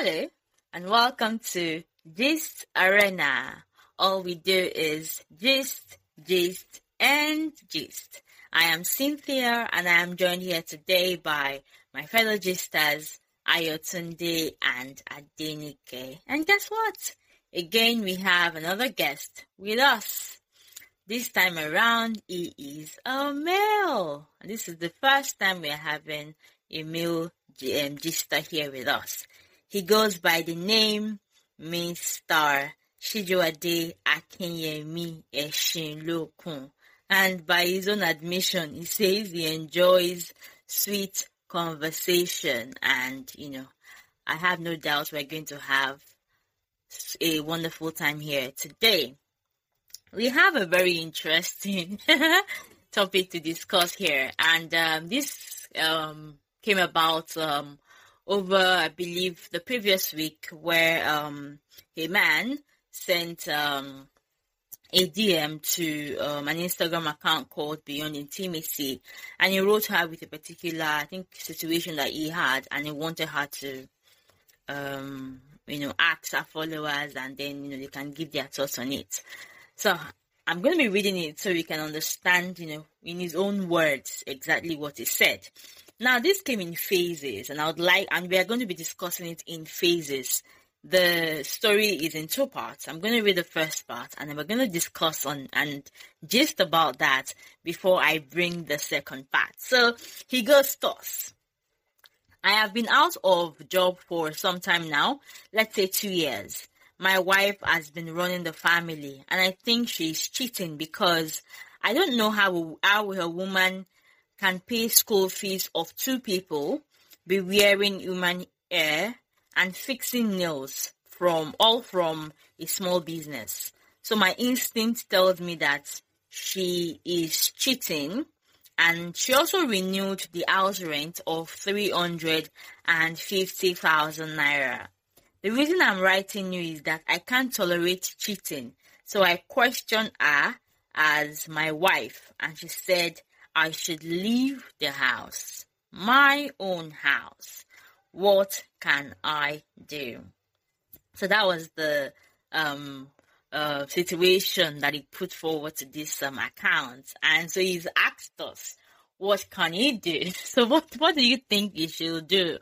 Hello and welcome to Gist Arena. All we do is gist, gist, and gist. I am Cynthia and I am joined here today by my fellow gisters, Ayotunde and Adenike. And guess what? Again, we have another guest with us. This time around, he is a male. This is the first time we're having a male um, gister here with us. He goes by the name Mr. Shijuade Akinyemi Eshinlokun. And by his own admission, he says he enjoys sweet conversation. And, you know, I have no doubt we're going to have a wonderful time here today. We have a very interesting topic to discuss here. And um, this um, came about um, over, I believe, the previous week where um, a man sent um, a DM to um, an Instagram account called Beyond Intimacy, and he wrote her with a particular, I think, situation that he had, and he wanted her to, um, you know, ask her followers, and then you know they can give their thoughts on it. So I'm going to be reading it so we can understand, you know, in his own words exactly what he said. Now, this came in phases, and I would like, and we are going to be discussing it in phases. The story is in two parts. I'm going to read the first part, and then we're going to discuss on and just about that before I bring the second part. So he goes thus. I have been out of job for some time now, let's say two years. My wife has been running the family, and I think she's cheating because I don't know how how a woman can pay school fees of two people, be wearing human hair, and fixing nails from all from a small business. So my instinct tells me that she is cheating and she also renewed the house rent of 350,000 naira. The reason I'm writing you is that I can't tolerate cheating. So I questioned her as my wife and she said I should leave the house, my own house. What can I do? So that was the um, uh, situation that he put forward to this um, account, and so he's asked us, "What can he do?" So what what do you think he should do?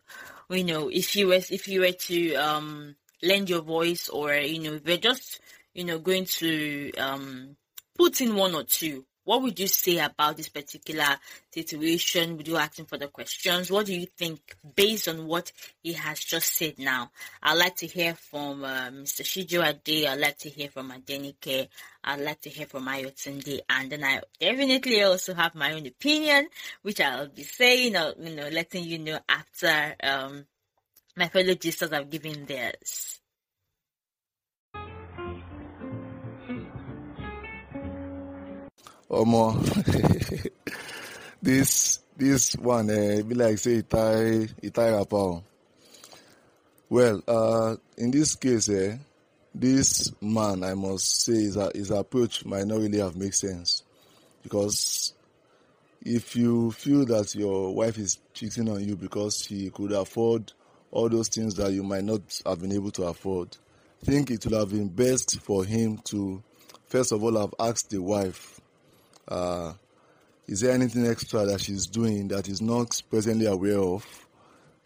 You know, if you were if you were to um, lend your voice, or you know, if you're just you know going to um, put in one or two what would you say about this particular situation? Would you ask him for the questions? What do you think based on what he has just said now? I'd like to hear from uh, Mr. Shijuade. I'd like to hear from Adenike. I'd like to hear from Ayotunde. And then I definitely also have my own opinion, which I'll be saying or, you know, letting you know after um, my fellow gisters have given theirs. Omo, this this one uh, be like say Itai Itai rapper. Well, uh, in this case, eh, this man, I must say, his, his approach might not really have made sense because if you feel that your wife is cheating on you because she could afford all those things that you might not have been able to afford, think it would have been best for him to first of all have asked the wife uh, is there anything extra that she's doing that is not presently aware of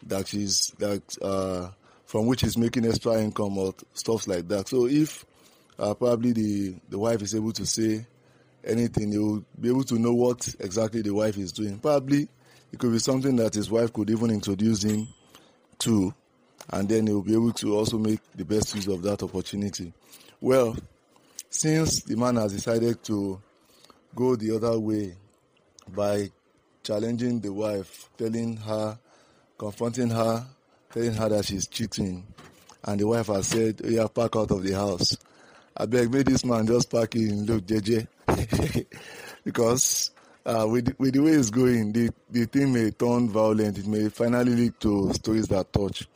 that she's that uh, from which is making extra income or stuff like that? So if uh, probably the the wife is able to say anything, you will be able to know what exactly the wife is doing. Probably it could be something that his wife could even introduce him to, and then he will be able to also make the best use of that opportunity. Well, since the man has decided to go the other way by challenging the wife, telling her, confronting her, telling her that she's cheating. And the wife has said, oh, yeah, pack out of the house. I beg, may this man just pack in, look, JJ. because uh, with, with the way it's going, the, the thing may turn violent. It may finally lead to stories that touch.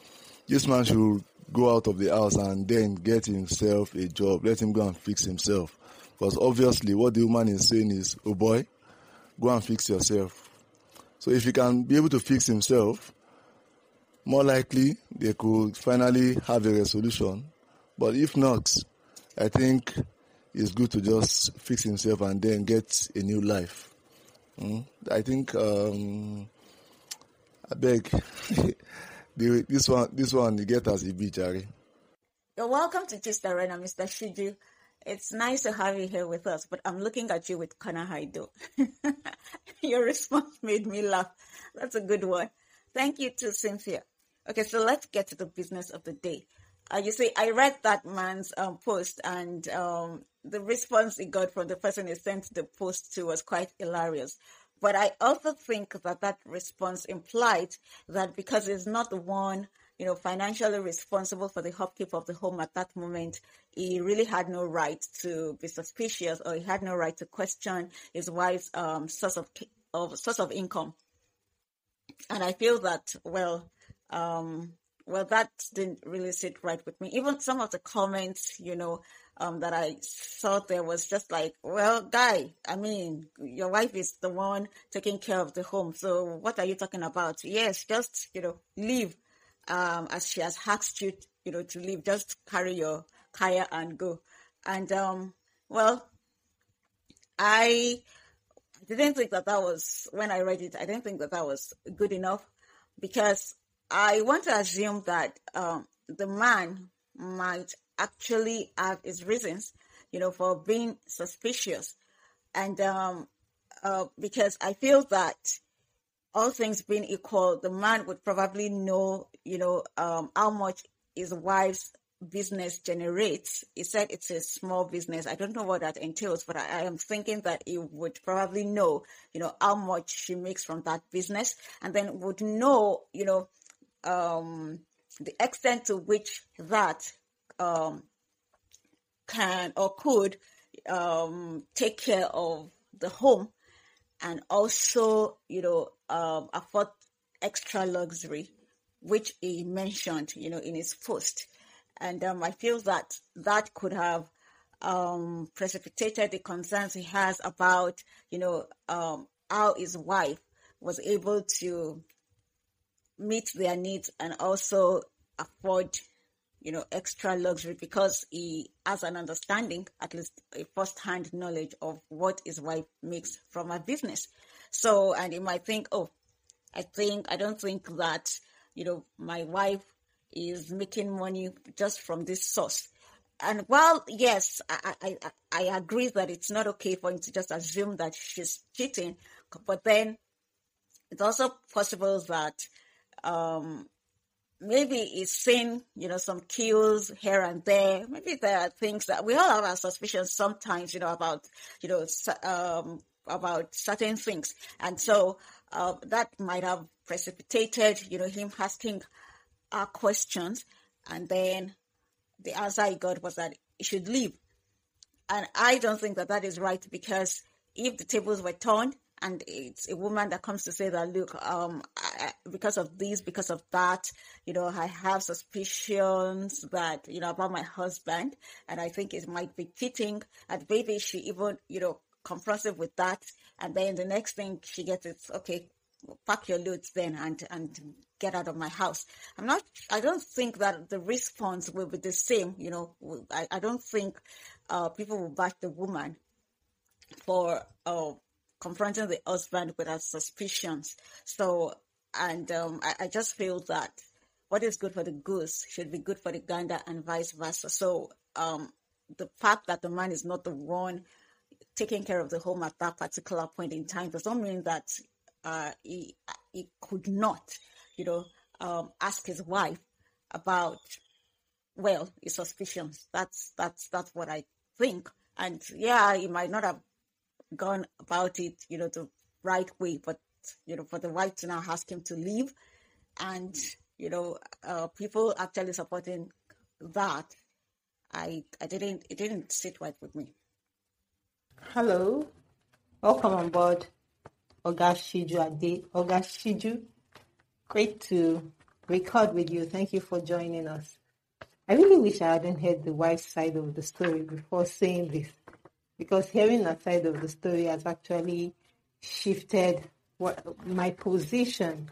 This man should go out of the house and then get himself a job. Let him go and fix himself. Because obviously, what the woman is saying is, oh boy, go and fix yourself. So if he can be able to fix himself, more likely they could finally have a resolution. But if not, I think it's good to just fix himself and then get a new life. Mm? I think um, I beg this one this one you get as a be Jerry. You're welcome to Gist Arena, Mr. Shiju. It's nice to have you here with us, but I'm looking at you with Kana Haido. Your response made me laugh. That's a good one. Thank you to Cynthia. Okay, so let's get to the business of the day. Uh, you see, I read that man's um, post, and um, the response he got from the person he sent the post to was quite hilarious. But I also think that that response implied that because he's not the one you know, financially responsible for the upkeep of the home at that moment, he really had no right to be suspicious or he had no right to question his wife's um, source of, of source of income. And I feel that, well, um, well, that didn't really sit right with me. Even some of the comments, you know, um, that I saw there was just like, well, guy, I mean, your wife is the one taking care of the home. So what are you talking about? Yes, just, you know, leave um, as she has asked you, you know, to leave. Just carry your kaya and go. And um, well, I didn't think that that was when I read it. I didn't think that that was good enough because I want to assume that um, the man might actually have his reasons, you know, for being suspicious, and um, uh, because I feel that all things being equal, the man would probably know, you know, um, how much his wife's business generates. He said it's a small business. I don't know what that entails, but I, I, am thinking that he would probably know, you know, how much she makes from that business, and then would know, you know, um, the extent to which that um, can or could um, take care of the home and also, you know, um, afford extra luxury, which he mentioned, you know, in his post. And um, I feel that that could have um, precipitated the concerns he has about, you know, um, how his wife was able to meet their needs and also afford you know, extra luxury because he has an understanding, at least a first-hand knowledge of what his wife makes from her business. So, and he might think, oh, I think, I don't think that, you know, my wife is making money just from this source. And while, yes, I, I, I agree that it's not okay for him to just assume that she's cheating, but then it's also possible that um, maybe it's seen, you know, some cues here and there. Maybe there are things that we all have our suspicions sometimes, you know, about, you know, um, about certain things. And so uh, that might have precipitated, you know, him asking our questions. And then the answer he got was that he should leave. And I don't think that that is right because if the tables were turned, and it's a woman that comes to say that look um I, because of this because of that you know i have suspicions that you know about my husband and i think it might be cheating and maybe she even you know confronts with that and then the next thing she gets is okay pack your loads then and and get out of my house i'm not i don't think that the response will be the same you know i, I don't think uh, people will back the woman for uh, confronting the husband with her suspicions. So, and um, I, I, just feel that what is good for the goose should be good for the gander and vice versa. So, um, the fact that the man is not the one taking care of the home at that particular point in time does not mean that uh, he, he could not, you know, um, ask his wife about, well, his suspicions. That's that's that's what I think. And yeah, he might not have gone about it, you know, the right way. But you know, for the wife to now ask him to leave, and you know, uh, people actually supporting that, I I didn't it didn't sit right with me. Hello, welcome on board, Ogashiju Ade. Ogashiju, great to record with you. Thank you for joining us. I really wish I hadn't heard the wife's side of the story before saying this because hearing that side of the story has actually shifted what my position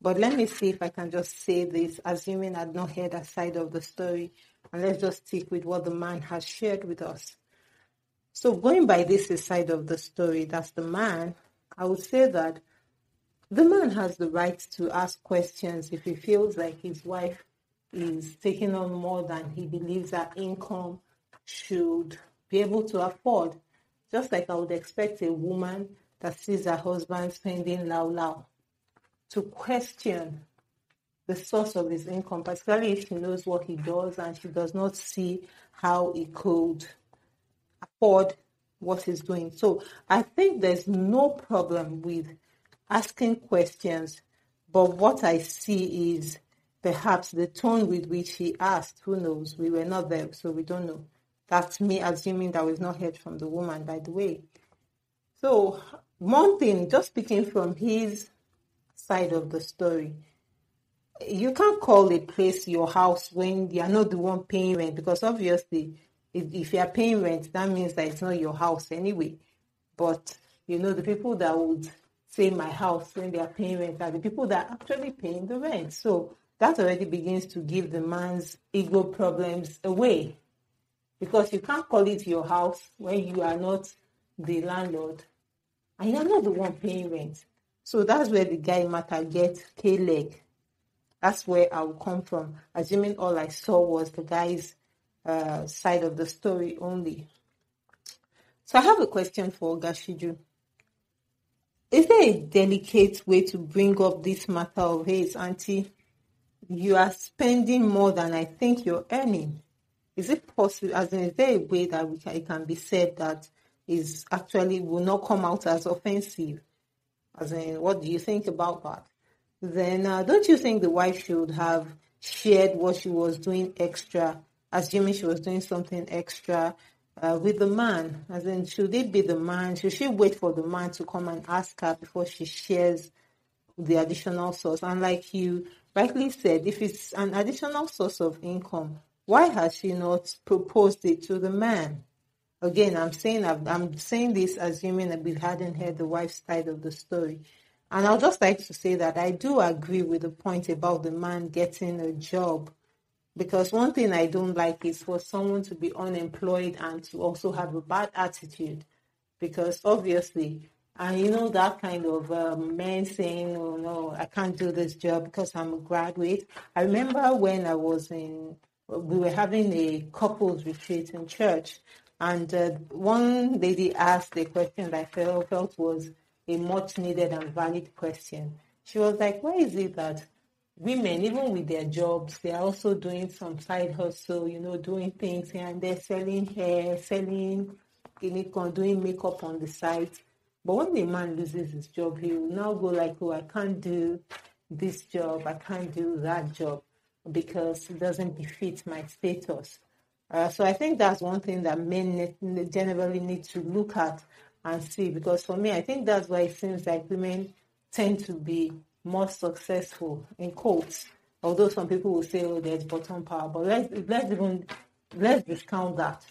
But let me see if I can just say this, assuming I'd not heard a side of the story, and let's just stick with what the man has shared with us. So, going by this side of the story, that's the man, I would say that the man has the right to ask questions if he feels like his wife is taking on more than he believes that income should be able to afford. Just like I would expect a woman that sees her husband spending low low to question the source of his income, particularly if she knows what he does and she does not see how he could afford what he's doing. So I think there's no problem with asking questions, but what I see is perhaps the tone with which he asked. Who knows? We were not there, so we don't know. That's me assuming that was not heard from the woman, by the way. So, one thing, just speaking from his side of the story, you can't call a place your house when you are not the one paying rent because obviously, if, if you are paying rent, that means that it's not your house anyway. But you know, the people that would say my house when they are paying rent are the people that are actually paying the rent. So that already begins to give the man's ego problems away because you can't call it your house when you are not the landlord and you're not the one paying rent. So that's where the guy matter gets K leg. That's where I will come from, assuming all I saw was the guy's uh, side of the story only. So I have a question for Gashiju. Is there a delicate way to bring up this matter of, his auntie, you are spending more than I think you're earning? Is it possible, as in, is there a way that we can, it can be said that is actually will not come out as offensive? As in, what do you think about that? Then, uh, don't you think the wife should have shared what she was doing extra, assuming she was doing something extra uh, with the man? As in, should it be the man? Should she wait for the man to come and ask her before she shares the additional source? And like you rightly said, if it's an additional source of income, why has she not proposed it to the man? Again, I'm saying I'm saying this assuming that we hadn't heard the wife's side of the story. And I'd just like to say that I do agree with the point about the man getting a job because one thing I don't like is for someone to be unemployed and to also have a bad attitude. Because obviously, and you know that kind of um, man saying, "Oh no, I can't do this job because I'm a graduate." I remember when I was in, we were having a couples retreat in church, and uh, one lady asked a question that I felt, felt was a much needed and valid question. She was like, "Why is it that?" women, even with their jobs, they're also doing some side hustle, you know, doing things and they're selling hair, selling, doing makeup on the side. But when the man loses his job, he will now go like, oh, I can't do this job, I can't do that job because it doesn't befit my status. Uh, so I think that's one thing that men generally need to look at and see because for me, I think that's why it seems like women tend to be more successful in quotes. Although some people will say, "Oh, there's bottom power," but let's let's even let's discount that.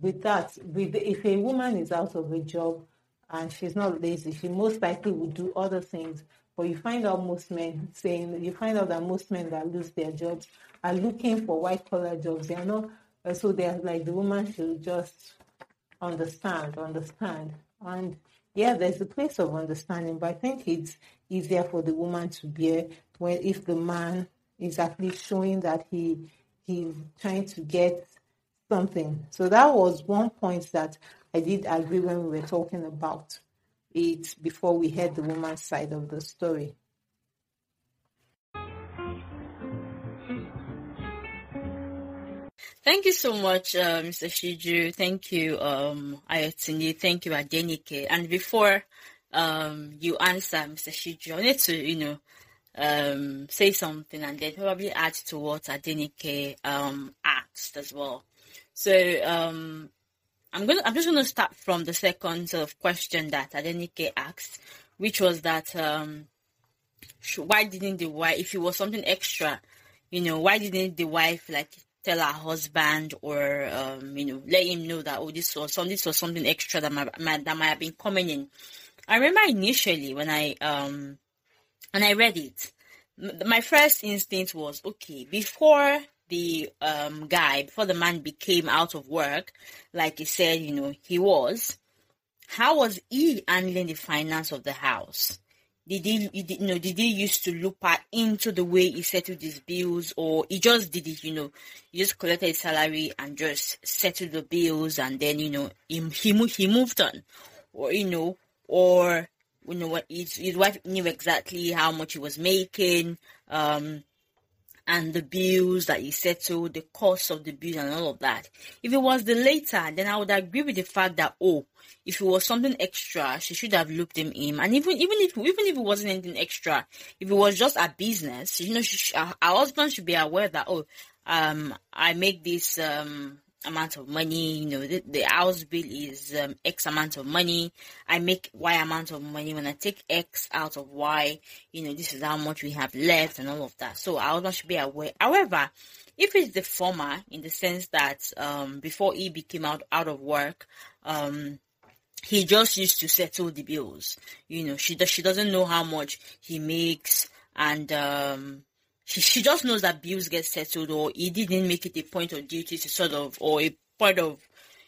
With that, with if a woman is out of a job and she's not lazy, she most likely will do other things. But you find out most men saying, you find out that most men that lose their jobs are looking for white collar jobs. They are not, uh, so they're like the woman should just understand, understand, and yeah, there's a place of understanding, but I think it's easier for the woman to bear when if the man is actually showing that he he's trying to get something. So that was one point that I did agree when we were talking about it before we heard the woman's side of the story. Thank you so much, uh, Mr. Shiju. Thank you, um, Ayotini. Thank you, Adenike. And before um, you answer, Mr. Shiju, I need to, you know, um, say something and then probably add to what Adenike um, asked as well. So um, I'm gonna, I'm just gonna start from the second sort of question that Adenike asked, which was that um, why didn't the wife, if it was something extra, you know, why didn't the wife like tell her husband or um, you know let him know that oh this was some this was something extra that might, might, that might have been coming in. I remember initially when I um when I read it my first instinct was okay before the um guy before the man became out of work like he said you know he was how was he handling the finance of the house? Did he, you know did he used to look into the way he settled his bills or he just did it you know he just collected his salary and just settled the bills and then you know he, he, he moved on? Or you know or you know what his, his wife knew exactly how much he was making um and the bills that he settled the cost of the bill and all of that. If it was the later then i would agree with the fact that oh if it was something extra she should have looked him in. And even even if even if it wasn't anything extra if it was just a business you know she, our husband should be aware that oh um i make this um amount of money. You know, the, the house bill is um, X amount of money. I make Y amount of money. When I take X out of Y, you know, this is how much we have left and all of that. So I also should be aware. However, if it's the former, in the sense that um, before he became out out of work, um, he just used to settle the bills. You know, she does she doesn't know how much he makes and um she, she just knows that bills get settled or he didn't make it a point of duty to sort of or a point of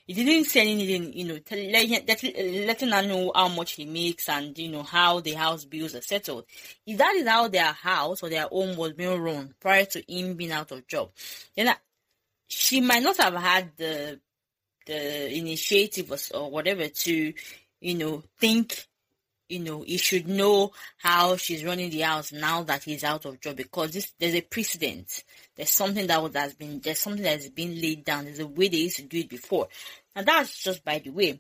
he didn't say anything, you know, letting, letting her know how much he makes and, you know, how the house bills are settled. If that is how their house or their home was being run prior to him being out of job, then she might not have had the, the initiative or, or whatever to, you know, think you know, he should know how she's running the house now that he's out of job because this, there's a precedent. There's something that was, has been, there's something that has been laid down. There's a way they used to do it before. And that's just by the way.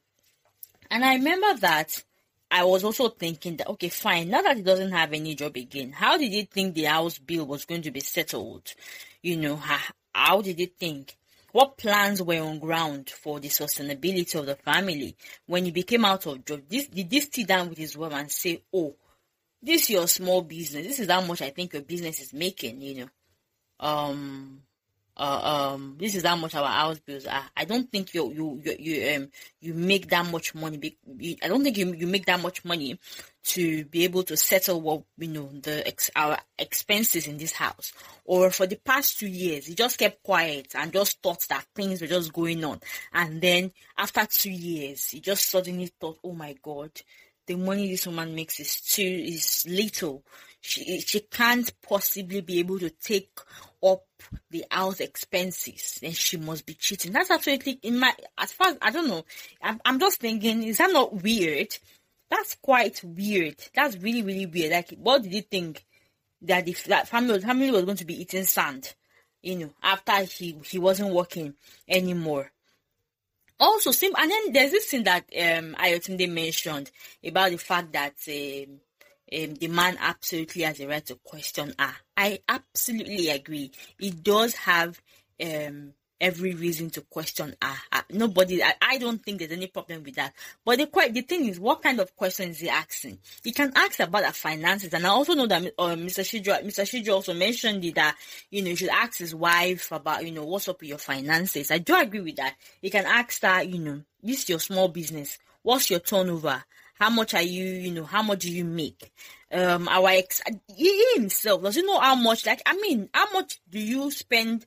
And I remember that I was also thinking that, okay, fine, now that he doesn't have any job again, how did he think the house bill was going to be settled? You know, how, how did he think? What plans were on ground for the sustainability of the family when he became out of job? This, did this sit down with his wife and say, "Oh, this is your small business. This is how much I think your business is making." You know, um, uh, um, this is how much our house bills are. I don't think you you you, you um you make that much money. I don't think you you make that much money to be able to settle what you know the ex, our expenses in this house. Or for the past two years, he just kept quiet and just thought that things were just going on. And then after two years, he just suddenly thought, "Oh my God, the money this woman makes is too is little. She she can't possibly be able to take up the house expenses, then she must be cheating. That's absolutely in my as far as I don't know. I'm, I'm just thinking, is that not weird? That's quite weird. That's really really weird. Like, what did he think that the that family family was going to be eating sand? You know, after he he wasn't working anymore. Also, same and then there's this thing that um Ayotunde mentioned about the fact that. Um, um, the man absolutely has a right to question her. I absolutely agree. He does have um, every reason to question her. Uh, nobody, I, I, don't think there's any problem with that. But the the thing is, what kind of questions is he asking? He can ask about her finances, and I also know that uh, Mr. Shiju, Mr. Shiju also mentioned it that you know he should ask his wife about you know what's up with your finances. I do agree with that. He can ask that you know this is your small business. What's your turnover? How much are you, you know, how much do you make? Um, our ex, he himself, does he know how much, like, I mean, how much do you spend,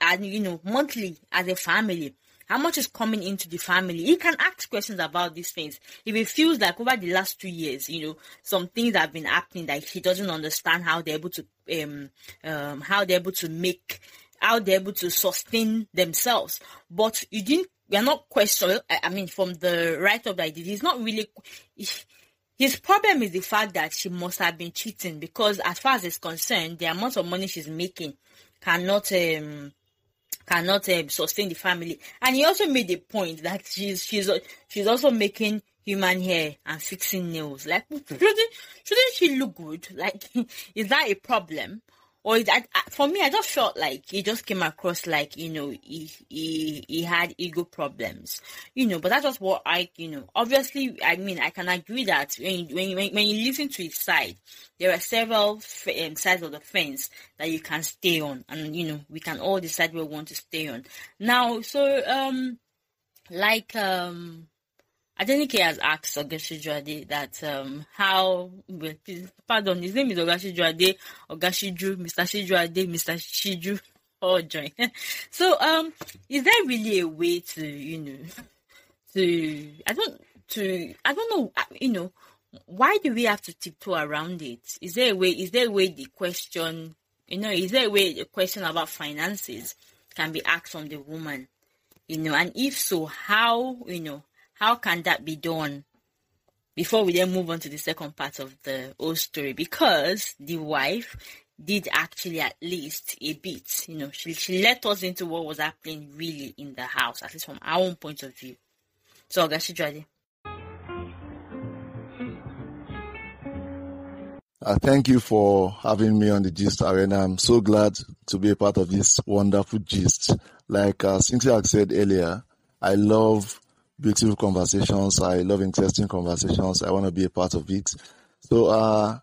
and, you know, monthly as a family? How much is coming into the family? He can ask questions about these things. If he feels like over the last two years, you know, some things have been happening that he doesn't understand how they're able to, um, um, how they're able to make, how they're able to sustain themselves. But you didn't we are not questioning. I mean, from the write up that I did, he's not really. His problem is the fact that she must have been cheating because, as far as it's concerned, the amount of money she's making cannot um, cannot um, sustain the family. And he also made the point that she's she's she's also making human hair and fixing nails. Like, shouldn't shouldn't she look good? Like, is that a problem? Or that for me, I just felt like he just came across like you know he he he had ego problems, you know. But that's just what I you know. Obviously, I mean I can agree that when you, when when you listen to his side, there are several um, sides of the fence that you can stay on, and you know we can all decide where we want to stay on. Now, so um, like um Adenike has asked Ogashiju that um, how, well, pardon, his name is Ogashiju Ogashiju, Mr. Shiju Mr. Shiju, all join. so, um, is there really a way to, you know, to, I don't, to, I don't know, you know, why do we have to tiptoe around it? Is there a way, is there a way the question, you know, is there a way the question about finances can be asked from the woman? You know, and if so, how, you know, how can that be done? Before we then move on to the second part of the whole story, because the wife did actually at least a bit, you know, she, she let us into what was happening really in the house, at least from our own point of view. So, Gashi Uh, thank you for having me on the Gist Arena. I'm so glad to be a part of this wonderful gist. Like uh, Cynthia said earlier, I love beautiful conversations. I love interesting conversations. I want to be a part of it. So, uh,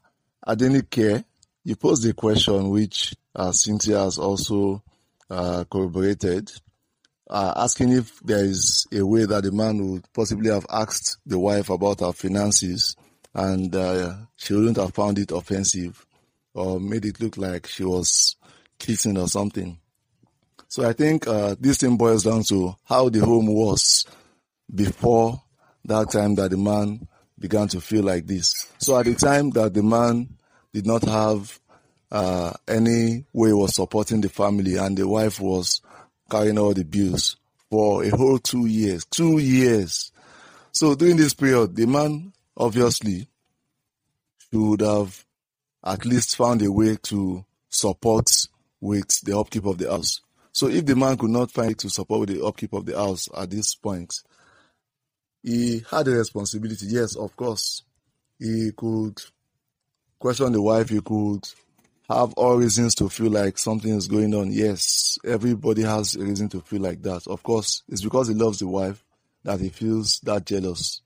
Adenike, you posed a question which uh, Cynthia has also uh, corroborated, uh, asking if there is a way that the man would possibly have asked the wife about her finances and uh, she wouldn't have found it offensive or made it look like she was cheating or something. So I think uh, this thing boils down to how the home was before that time that the man began to feel like this. So at the time that the man did not have uh, any way was supporting the family and the wife was carrying all the bills for a whole two years. Two years. So during this period, the man obviously should have at least found a way to support with the upkeep of the house. So if the man could not find it to support with the upkeep of the house at this point, he had a responsibility. Yes, of course. He could question the wife. He could have all reasons to feel like something is going on. Yes, everybody has a reason to feel like that. Of course, it's because he loves the wife that he feels that jealous.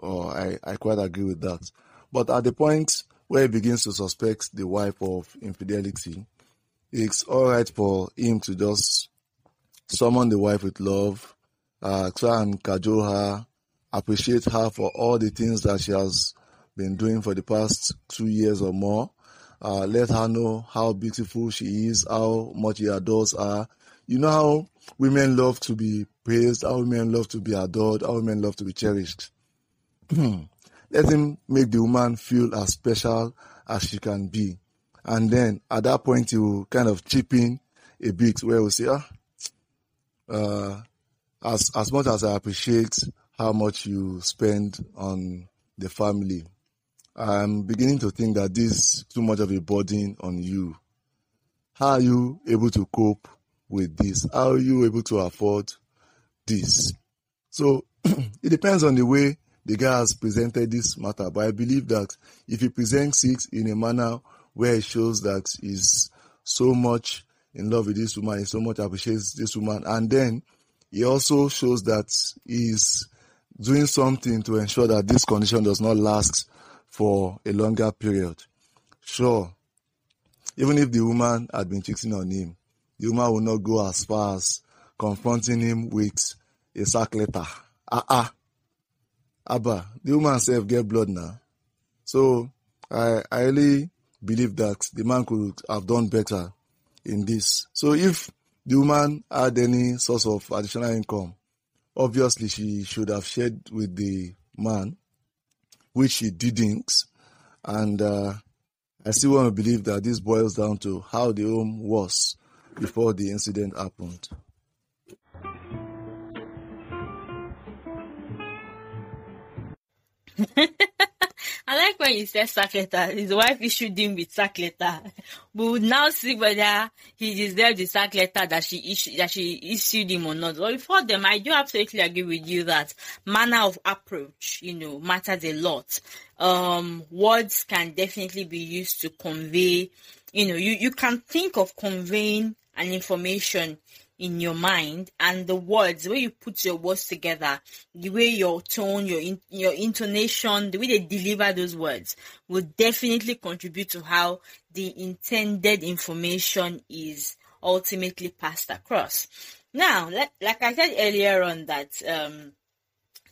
Oh, I, I quite agree with that. But at the point where he begins to suspect the wife of infidelity, it's all right for him to just summon the wife with love, uh, try and cajole her, appreciate her for all the things that she has been doing for the past two years or more. Uh, let her know how beautiful she is, how much he adores her. You know how women love to be praised, how women love to be adored, how women love to be cherished. let him make the woman feel as special as she can be. And then at that point, he will kind of chip in a bit where he will say, ah, uh, as, as much as I appreciate how much you spend on the family, I'm beginning to think that this is too much of a burden on you. How are you able to cope with this? How are you able to afford this? So it depends on the way the guy has presented this matter. But I believe that if he presents it in a manner where it shows that he's so much in love with this woman, he so much appreciates this woman, and then he also shows that he's doing something to ensure that this condition does not last for a longer period. Sure, even if the woman had been cheating on him, the woman will not go as far as confronting him with a sack letter. Ah ah. Abba, the woman self get blood now. So I, I really believe that the man could have done better in this. So if the woman had any source of additional income, obviously she should have shared with the man, which she didn't. And uh, I still want to believe that this boils down to how the home was before the incident happened. I like when you said sack letter. His wife issued him with sack letter. We would now see whether he deserved the sack letter that she issued that she issued him or not. But before them, I do absolutely agree with you that manner of approach, you know, matters a lot. Um, words can definitely be used to convey, you know, you, you can think of conveying an information in your mind and the words, the way you put your words together, the way your tone, your in, your intonation, the way they deliver those words will definitely contribute to how the intended information is ultimately passed across. Now, like, like I said earlier on that um,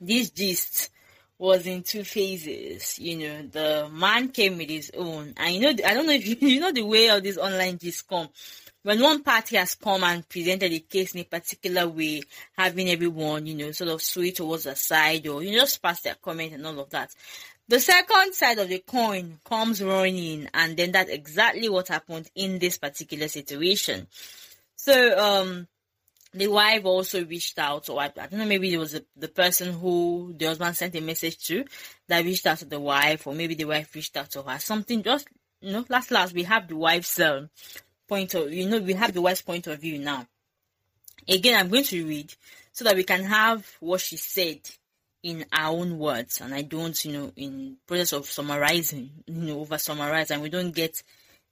this gist was in two phases. You know, the man came with his own, and you know, I don't know if you, you know the way of these online gists come. When one party has come and presented a case in a particular way, having everyone, you know, sort of sway towards the side or you know, just pass their comment and all of that. The second side of the coin comes running, and then that's exactly what happened in this particular situation. So, um, the wife also reached out, or I, I don't know, maybe it was the, the person who the husband sent a message to that reached out to the wife, or maybe the wife reached out to her. Something just, you know, last last we have the wife's um, point of, you know, we have the wife's point of view now. Again, I'm going to read so that we can have what she said in our own words, and I don't, you know, in process of summarizing, you know, over summarize, and we don't get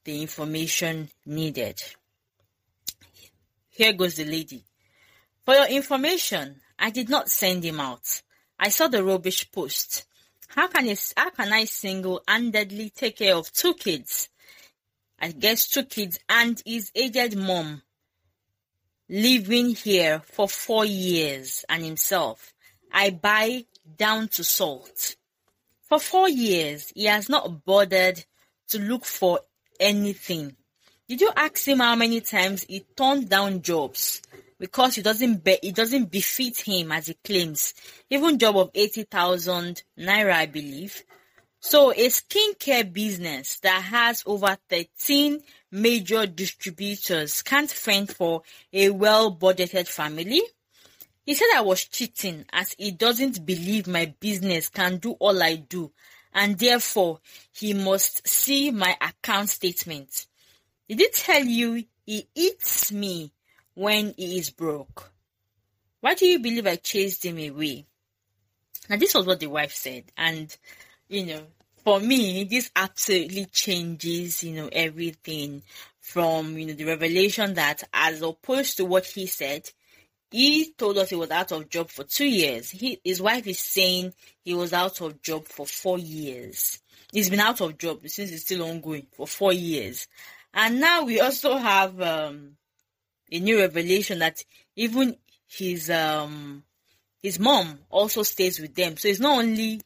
the information needed. Here goes the lady. For your information, I did not send him out. I saw the rubbish post. How can, it, how can I single-handedly take care of two kids? I guess two kids and his aged mom living here for four years and himself. I buy down to salt. For four years, he has not bothered to look for anything. Did you ask him how many times he turned down jobs? because it doesn't be, it doesn't befit him as he claims. Even job of 80,000 naira, I believe. So a skincare business that has over 13 major distributors can't fend for a well-budgeted family. He said I was cheating as he doesn't believe my business can do all I do and therefore he must see my account statement. Did he tell you he eats me when he is broke. Why do you believe I chased him away? Now, this was what the wife said, and you know, for me, this absolutely changes, you know, everything from you know the revelation that, as opposed to what he said, he told us he was out of job for two years. He, his wife is saying he was out of job for four years. He's been out of job since it's still ongoing for four years. And now we also have um, a new revelation that even his um his mom also stays with them. So it's not only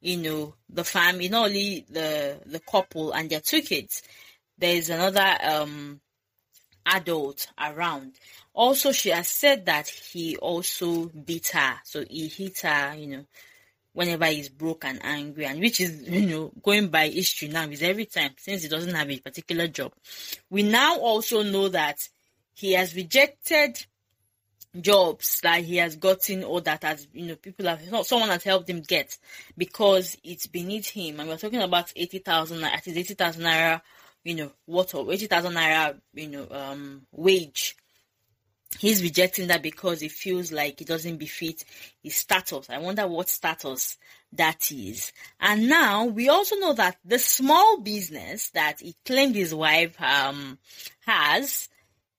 you know the family, not only the the couple and their two kids. There is another um adult around. Also, she has said that he also beat her, so he hit her, you know, whenever he's broke and angry, and which is, you know, going by history now is every time since he doesn't have a particular job. We now also know that he has rejected jobs that he has gotten or that has you know people have someone has helped him get because it's beneath him. And we're talking about 80,000 at least 80,000 naira you know what or 80,000 naira you know um wage. He's rejecting that because he feels like it doesn't befit his status. I wonder what status that is. And now we also know that the small business that he claimed his wife um has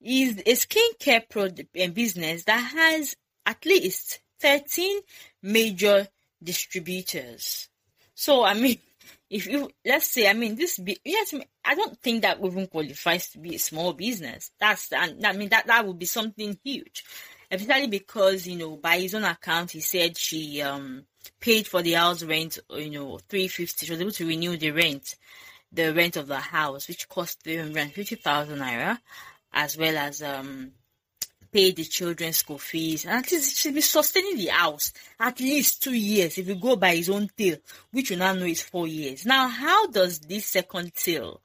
is a skincare product and business that has at least 13 major distributors. So, I mean, if you, let's say, I mean, this, be, yes, I don't think that even qualifies to be a small business. That's, and I mean, that, that would be something huge. Especially because, you know, by his own account, he said she, um, paid for the house rent, you know, 350. She was able to renew the rent, the rent of the house, which cost 350,000 naira as well as um, pay the children's school fees. And at least should be sustaining the house at least two years if you go by his own tail, which you now know is four years. Now, how does this second tail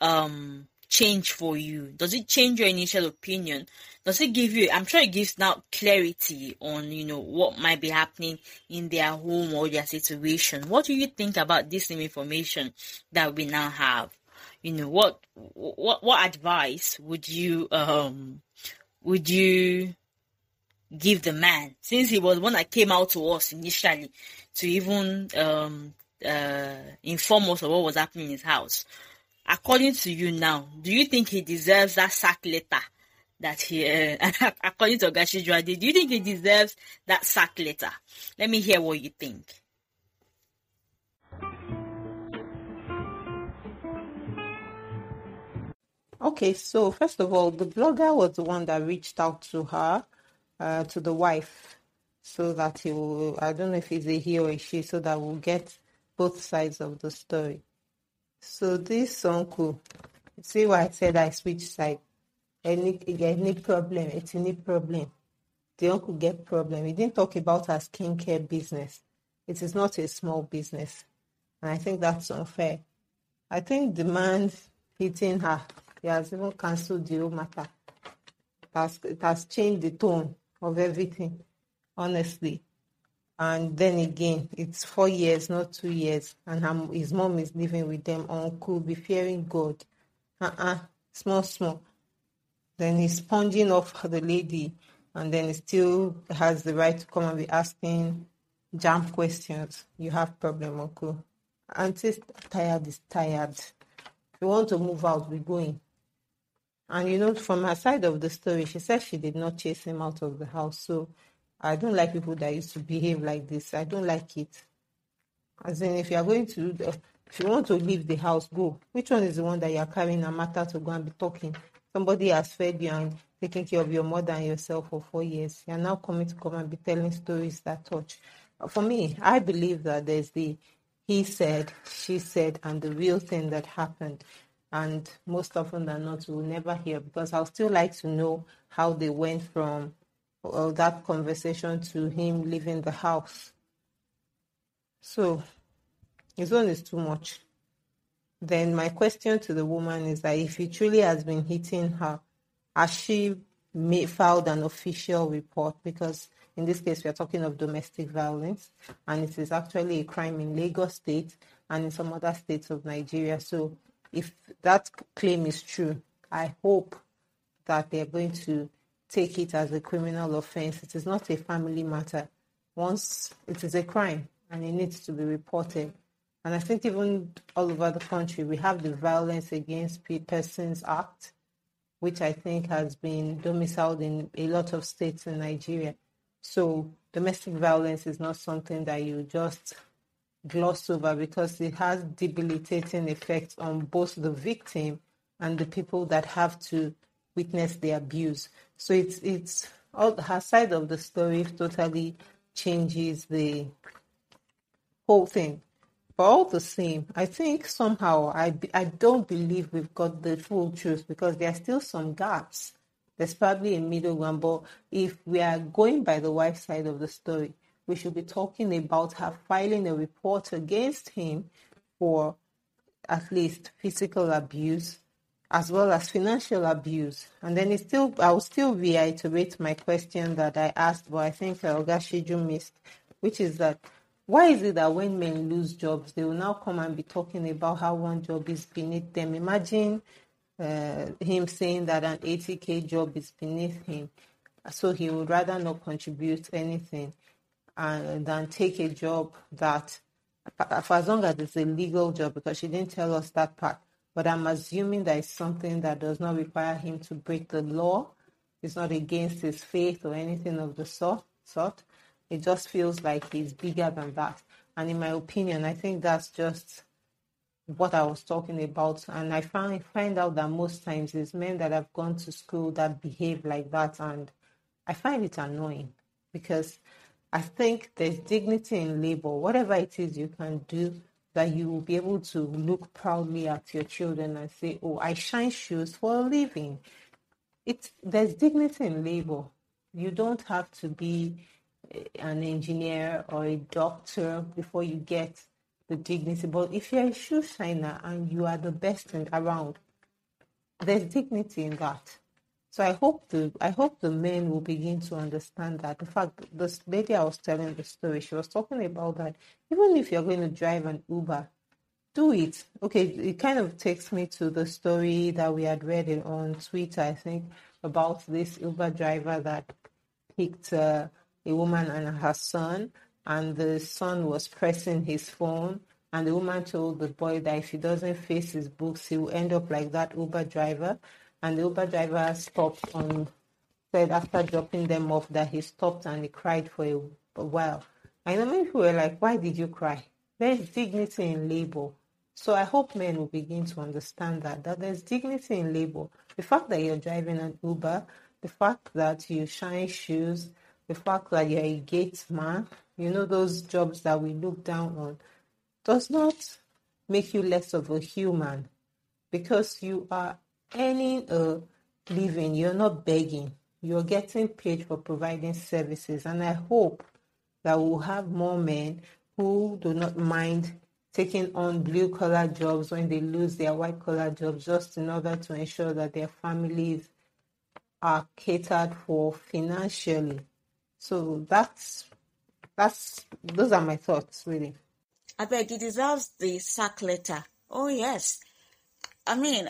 um, change for you? Does it change your initial opinion? Does it give you, I'm sure it gives now clarity on, you know, what might be happening in their home or their situation. What do you think about this new information that we now have? You know what what what advice would you um would you give the man? Since he was one that came out to us initially to even um uh inform us of what was happening in his house. According to you now do you think he deserves that sack letter that he uh, according to Gashijwadi, do you think he deserves that sack letter? Let me hear what you think Okay, so first of all, the blogger was the one that reached out to her, uh, to the wife. so that he will, I don't know if it's a he or a she, so that we'll get both sides of the story. So this uncle, see why I said I switch side. Any any problem, it's any problem. The uncle get problem. He didn't talk about her skincare business. It is not a small business. And I think that's unfair. I think the man hitting her, he has even cancelled the whole matter. It has, it has changed the tone of everything, honestly. And then again, it's four years, not two years, and her, his mom is living with them. Uncle, be fearing God. Uh-uh, small, small. Then he's sponging off the lady, and then he still has the right to come and be asking jump questions. You have problem, Uncle. Auntie's tired is tired. If you want to move out, we're going. And you know, from her side of the story, she said she did not chase him out of the house. So I don't like people that used to behave like this. I don't like it. As in, if you are going to, if you want to leave the house, go. Which one is the one that you are carrying a matter to go and be talking? Somebody has fed you and taken care of your mother and yourself for four years. You are now coming to come and be telling stories that touch. For me, I believe that there's the he said, she said, and the real thing that happened. And most often than not, we'll never hear because I'll still like to know how they went from well, that conversation to him leaving the house. So his own is too much. Then my question to the woman is that if he truly has been hitting her, has she made, filed an official report? Because in this case, we are talking of domestic violence, and it is actually a crime in Lagos State and in some other states of Nigeria. So, if that claim is true, I hope that they're going to take it as a criminal offense. It is not a family matter. Once it is a crime and it needs to be reported. And I think even all over the country, we have the Violence Against Persons Act, which I think has been domiciled in a lot of states in Nigeria. So domestic violence is not something that you just gloss over because it has debilitating effects on both the victim and the people that have to witness the abuse. So it's it's all her side of the story totally changes the whole thing. But all the same, I think somehow I I don't believe we've got the full truth because there are still some gaps there's probably a middle ground, but if we are going by the wife side of the story, we should be talking about her filing a report against him for at least physical abuse as well as financial abuse. And then it still, I will still reiterate my question that I asked, but I think Oga Shiju missed, which is that why is it that when men lose jobs, they will now come and be talking about how one job is beneath them? Imagine uh, him saying that an 80k job is beneath him, so he would rather not contribute anything and than take a job that, for as long as it's a legal job, because she didn't tell us that part. But I'm assuming that it's something that does not require him to break the law. It's not against his faith or anything of the sort. sort. It just feels like he's bigger than that. And in my opinion, I think that's just what I was talking about. And I find find out that most times it's men that have gone to school that behave like that. And I find it annoying because I think there's dignity in labor. Whatever it is you can do that you will be able to look proudly at your children and say, Oh, I shine shoes for a living. It's there's dignity in labor. You don't have to be eh, an engineer or a doctor before you get the dignity. But if you're a shoe shiner and you are the best around, there's dignity in that. So I hope the I hope the men will begin to understand that. In fact, this lady I was telling the story, she was talking about that. Even if you're going to drive an Uber, do it. Okay, it kind of takes me to the story that we had read on Twitter, I think, about this Uber driver that picked uh, a woman and her son and the son was pressing his phone and the woman told the boy that if he doesn't face his books he will end up like that uber driver and the uber driver stopped and said after dropping them off that he stopped and he cried for a, a while and many people were like why did you cry? There's dignity in labor. So i hope men will begin to understand that that there's dignity in labor. The fact that you're driving an uber the fact that you shine shoes the fact that you're a gate man, you know, those jobs that we look down on, does not make you less of a human because you are earning a uh, living. You're not begging. You're getting paid for providing services. And I hope that we'll have more men who do not mind taking on blue collar jobs when they lose their white collar jobs just in order to ensure that their families are catered for financially. So that's that's those are my thoughts really. I beg he deserves the sack letter. Oh yes. I mean,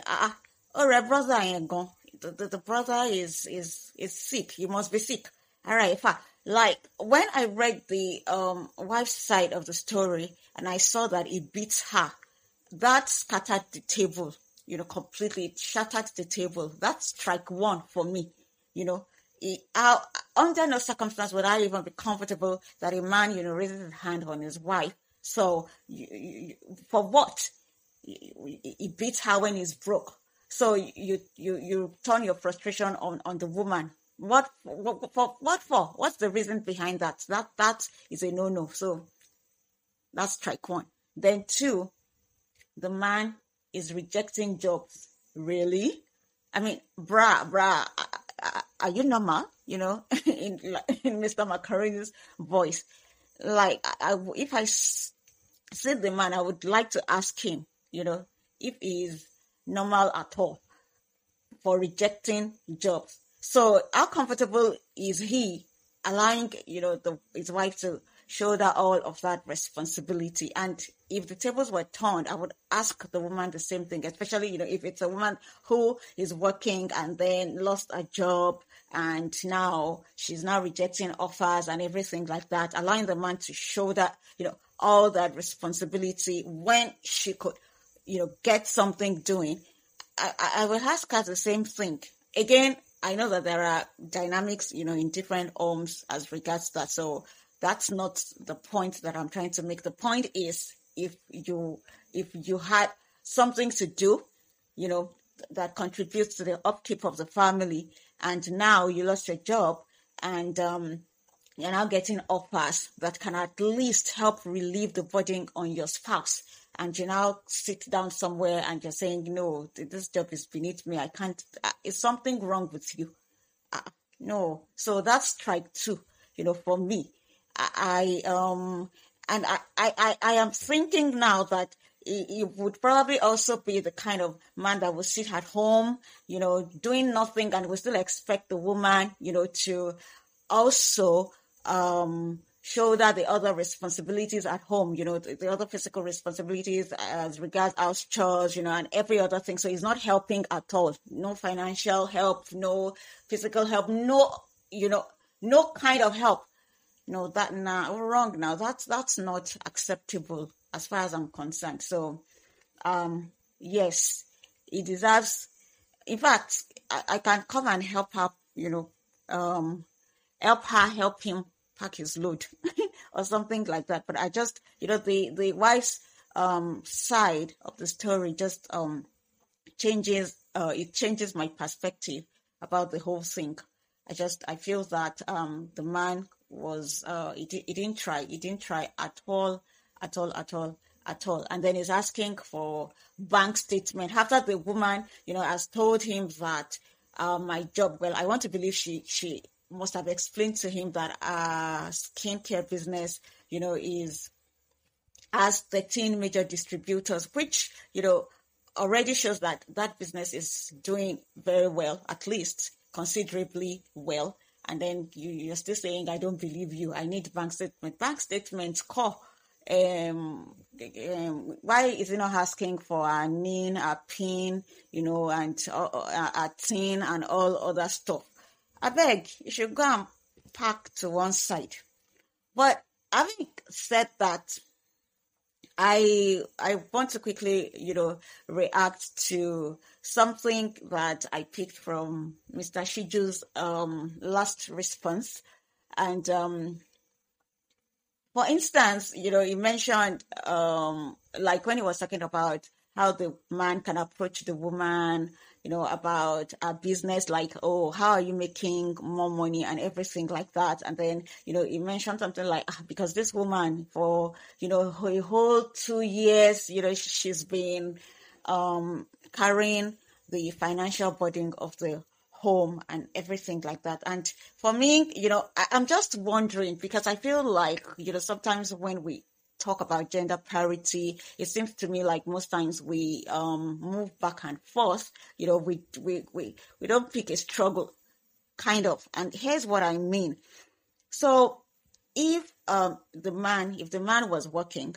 uh, oh, brother ain't gone. The, the, the brother is is is sick. He must be sick. All right, if I, like when I read the um wife's side of the story and I saw that it beats her, that scattered the table. You know, completely shattered the table. That's strike one for me. You know, I, under no circumstance would I even be comfortable that a man, you know, raises his hand on his wife. So, you, you, for what? He beats her when he's broke. So you you you turn your frustration on on the woman. What what for? What for? What's the reason behind that? That that is a no no. So that's strike one. Then two, the man is rejecting jobs. Really? I mean, brah, brah, are you normal? You know, in, in Mr. Macaroni's voice. Like, I, if I see the man, I would like to ask him, you know, if he's normal at all for rejecting jobs. So, how comfortable is he allowing, you know, the, his wife to shoulder all of that responsibility? And if the tables were turned, I would ask the woman the same thing, especially, you know, if it's a woman who is working and then lost a job and now she's now rejecting offers and everything like that, allowing the man to shoulder, you know, all that responsibility when she could, you know, get something doing. I, I would ask her the same thing. Again, I know that there are dynamics, you know, in different homes as regards that. So that's not the point that I'm trying to make. The point is if you if you had something to do, you know, that contributes to the upkeep of the family, and now you lost your job, and um, you're now getting offers that can at least help relieve the burden on your spouse. And you now sit down somewhere and you're saying, no, this job is beneath me. I can't. Is something wrong with you? Uh, no. So that's strike two. You know, for me, I, I um and I, I, I am thinking now that he would probably also be the kind of man that would sit at home, you know, doing nothing and would still expect the woman, you know, to also um, shoulder the other responsibilities at home, you know, the, the, other physical responsibilities as regards house chores, you know, and every other thing. So he's not helping at all. No financial help, no physical help, no, you know, no kind of help no, that now nah, wrong now. That's that's not acceptable as far as I'm concerned. So, um, yes, he deserves. In fact, I, I can come and help her. You know, um, help her, help him pack his load, or something like that. But I just, you know, the the wife's um side of the story just um changes. Uh, it changes my perspective about the whole thing. I just I feel that um the man was uh he, he didn't try he didn't try at all at all at all at all and then he's asking for bank statement after the woman you know has told him that uh, my job well i want to believe she she must have explained to him that our skincare business you know is has 13 major distributors which you know already shows that that business is doing very well at least considerably well and then you, you're still saying, I don't believe you. I need bank statement. Bank statements call. Um, um, why is he not asking for a NIN, a PIN, you know, and uh, uh, a TIN and all other stuff? I beg, you should go and park to one side. But having said that, I I want to quickly, you know, react to something that I picked from Mr. Shiju's um, last response, and um, for instance, you know, he mentioned um, like when he was talking about how the man can approach the woman, you know, about a business like, oh, how are you making more money and everything like that. And then, you know, he mentioned something like, ah, because this woman for, you know, a whole two years, you know, she's been um, carrying the financial burden of the home and everything like that. And for me, you know, I, I'm just wondering because I feel like, you know, sometimes when we talk about gender parity, it seems to me like most times we um, move back and forth. You know, we we we we don't pick a struggle, kind of. And here's what I mean. So, if um, the man, if the man was working,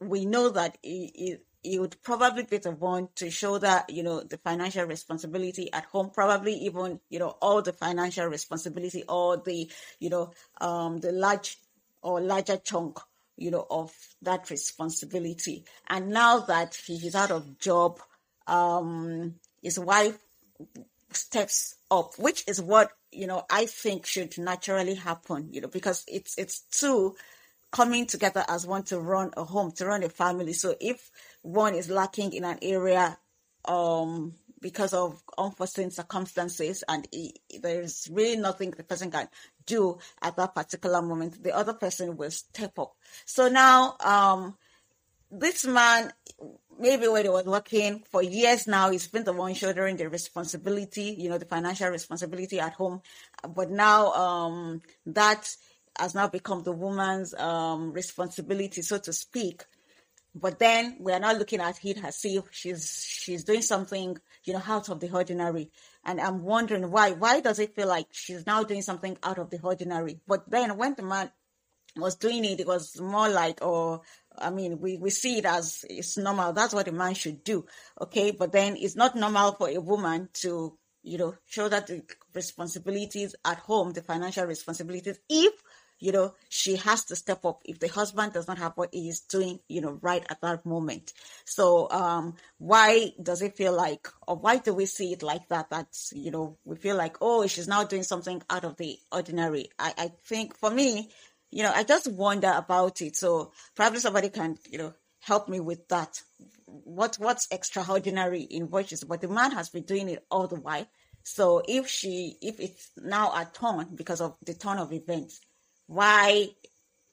we know that he, he, he would probably be the one to show that you know the financial responsibility at home probably even you know all the financial responsibility or the you know um the large or larger chunk you know, of that responsibility. And now that he is out of job, um, his wife steps up, which is what you know I think should naturally happen. You know, because it's it's two coming together as one to run a home, to run a family. So if one is lacking in an area, um, because of unforeseen circumstances and he, there's really nothing the person can do at that particular moment the other person will step up. So now um this man maybe when he was working for years now he's been the one shouldering the responsibility you know the financial responsibility at home. But now um that has now become the woman's um responsibility so to speak. But then we are not looking at it as if she's she's doing something you know out of the ordinary and i'm wondering why why does it feel like she's now doing something out of the ordinary? But then when the man was doing it it was more like or i mean we we see it as it's normal. That's what a man should do okay? But then it's not normal for a woman to you know show that the responsibilities at home the financial responsibilities if you know, she has to step up if the husband does not have what he is doing, you know, right at that moment. So, um, why does it feel like, or why do we see it like that? That's, you know, we feel like, oh, she's now doing something out of the ordinary. I, I think for me, you know, I just wonder about it. So probably somebody can, you know, help me with that. What, what's extraordinary in what she's, but the man has been doing it all the while. So if she, if it's now a turn because of the turn of events, why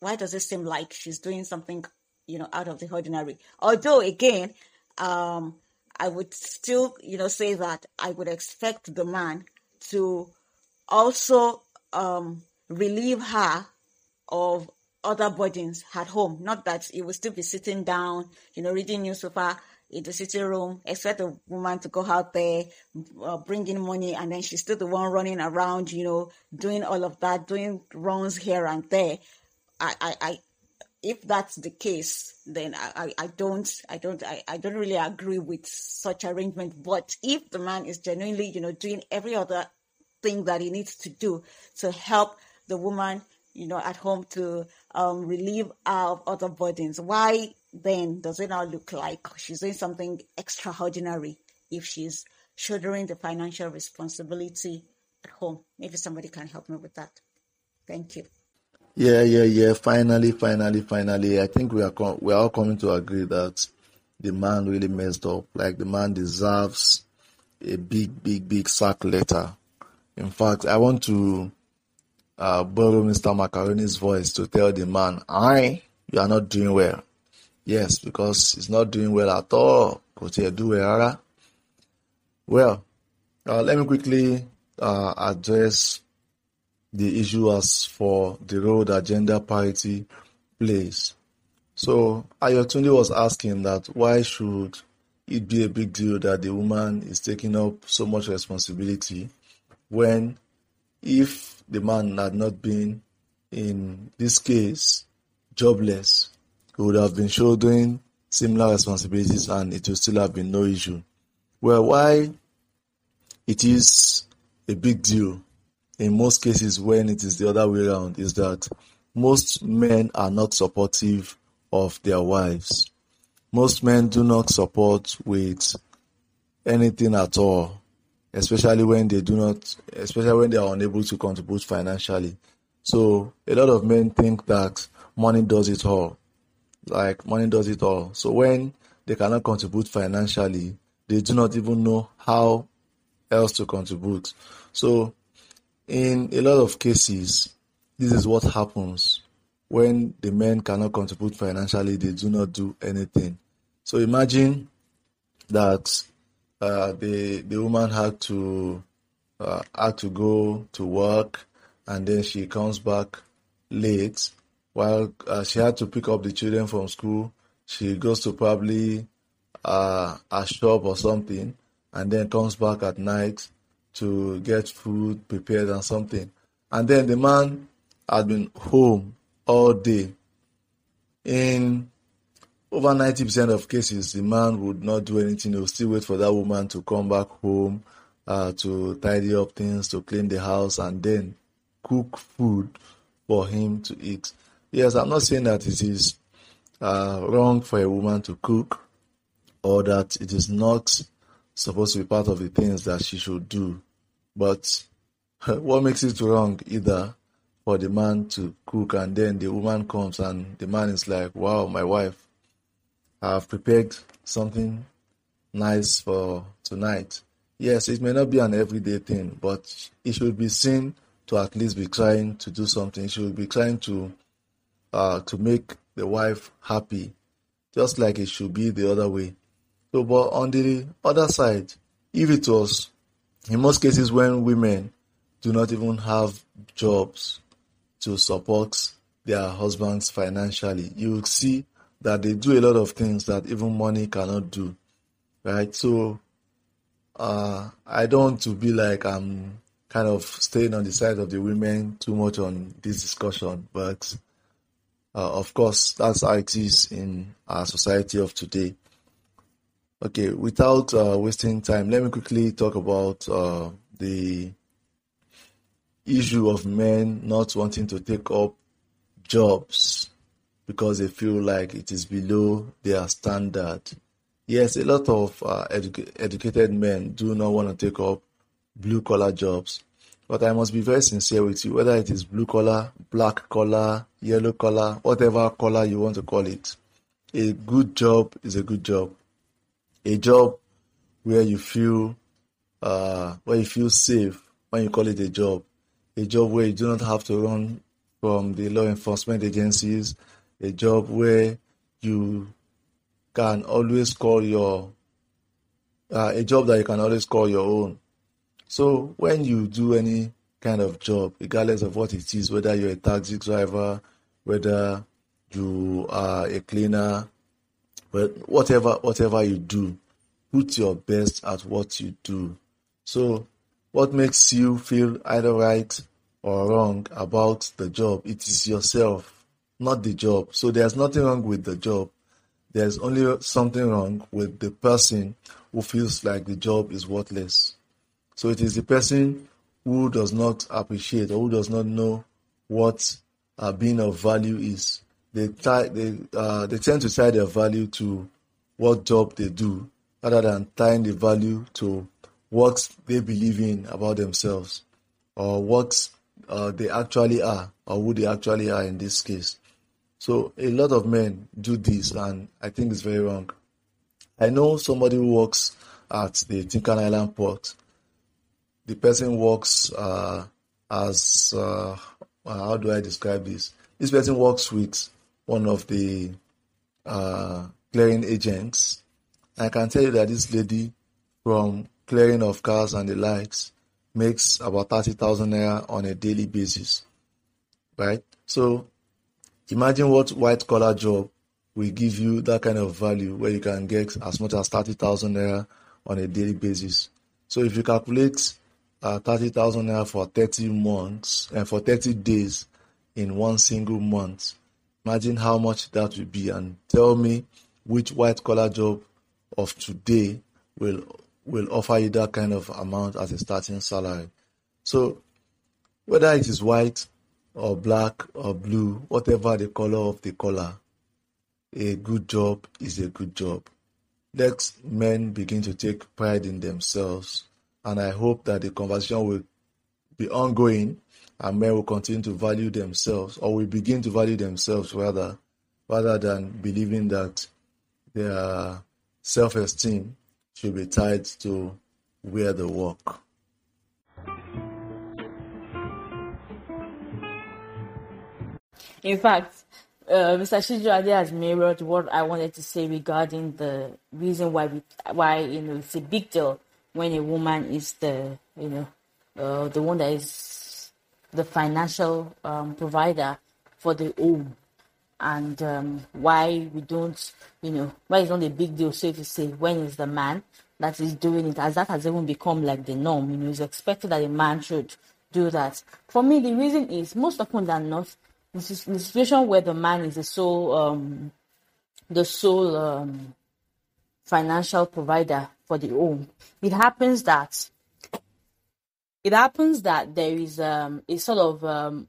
why does it seem like she's doing something you know out of the ordinary? Although again um i would still you know say that i would expect the man to also um relieve her of other burdens at home. Not that he would still be sitting down you know reading newspaper in the sitting room, expect a woman to go out there, uh, bring in money, and then she's still the one running around, you know, doing all of that, doing runs here and there. I, I, I if that's the case, then I, I, I don't, I don't, I, I don't really agree with such arrangement. But if the man is genuinely, you know, doing every other thing that he needs to do to help the woman, you know, at home to um, relieve of other burdens, why then does it not look like she's doing something extraordinary if she's shouldering the financial responsibility at home? Maybe somebody can help me with that. Thank you. Yeah, yeah, yeah. Finally, finally, finally. I think we are com- we are all coming to agree that the man really messed up. Like the man deserves a big, big, big sack letter. In fact, I want to uh, borrow Mr. Macaroni's voice to tell the man, "I, you are not doing well." Yes, because he's not doing well at all. Kò tiẹ̀ do well Well, uh, let me quickly uh, address the issue as for the role that gender parity plays. So Ayotunde was asking that why should it be a big deal that the woman is taking up so much responsibility when if the man had not been in this case jobless he would have been shouldering similar responsibilities and it would still have been no issue. Well, why it is a big deal in most cases when it is the other way around is that most men are not supportive of their wives. Most men do not support with anything at all, especially when they do not, especially when they are unable to contribute financially. So a lot of men think that money does it all like money does it all. So when they cannot contribute financially, they do not even know how else to contribute. So, in a lot of cases, this is what happens when the men cannot contribute financially, they do not do anything. So, imagine that uh, the the woman had to uh, had to go to work and then she comes back late while uh, she had to pick up the children from school she goes to probably uh, a shop or something and then comes back at night to get food prepared and something. And then the man had been home all day. In over 90% of cases the man would not do anything. He would still wait for that woman to come back home uh, to tidy up things, to clean the house, and then cook food for him to eat. Yes, I'm not saying that it is uh, wrong for a woman to cook or that it is not supposed to be part of the things that she should do. But what makes it wrong either for the man to cook and then the woman comes and the man is like, wow, my wife, I've prepared something nice for tonight. Yes, it may not be an everyday thing, but it should be seen to at least be trying to do something. It should be trying to uh, to make the wife happy, just like it should be the other way. So, but on the other side, if it was in most cases when women do not even have jobs to support their husbands financially, you see that they do a lot of things that even money cannot do, right? So uh, I don't want to be like I'm kind of staying on the side of the women too much on this discussion, but uh, of course, that's how it is in our society of today. Okay, without uh, wasting time, let me quickly talk about uh, the issue of men not wanting to take up jobs because they feel like it is below their standard. Yes, a lot of uh, edu- educated men do not want to take up blue collar jobs. But I must be very sincere with you, whether it is blue collar, black collar, yellow collar, whatever color you want to call it. A good job is a good job. A job where you feel uh, where you feel safe when you call it a job. A job where you do not have to run from the law enforcement agencies. A job where you can always call your uh, a job that you can always call your own. So when you do any kind of job, regardless of what it is, whether you're a taxi driver, whether you are a cleaner, but whatever whatever you do, put your best at what you do. So what makes you feel either right or wrong about the job? It is yourself, not the job. So there's nothing wrong with the job. There's only something wrong with the person who feels like the job is worthless. So it is the person who does not appreciate or who does not know what uh, being of value is. They tie, they uh, they tend to tie their value to what job they do rather than tying the value to what they believe in about themselves or what uh, they actually are or who they actually are in this case. So a lot of men do this, and I think it's very wrong. I know somebody who works at the Tin Can Island port. The person works uh, as uh, how do I describe this? This person works with one of the uh, clearing agents. I can tell you that this lady, from clearing of cars and the likes, makes about thirty thousand naira on a daily basis, right? So Imagine what white collar job will give you that kind of value where you can get as much as 30,000 naira on a daily basis. So if you calculate uh, 30,000 naira for 30 months and uh, for 30 days in one single month, imagine how much that will be and tell me which white collar job of today will will offer you that kind of amount as a starting salary. So whether it is white or black or blue, whatever the color of the color, a good job is a good job. Let men begin to take pride in themselves, and I hope that the conversation will be ongoing and men will continue to value themselves or will begin to value themselves rather rather than believing that their self-esteem should be tied to where they work. In fact, uh, Mr. Shijuade has mirrored what I wanted to say regarding the reason why we, why you know it's a big deal when a woman is the you know uh, the one that is the financial um, provider for the home. And um, why we don't you know why it's not a big deal so if you say when is the man that is doing it as that has even become like the norm. You know it's expected that a man should do that. For me the reason is most often than not this in the situation where the man is the sole um, the sole um, financial provider for the home it happens that it happens that there is um, a sort of um,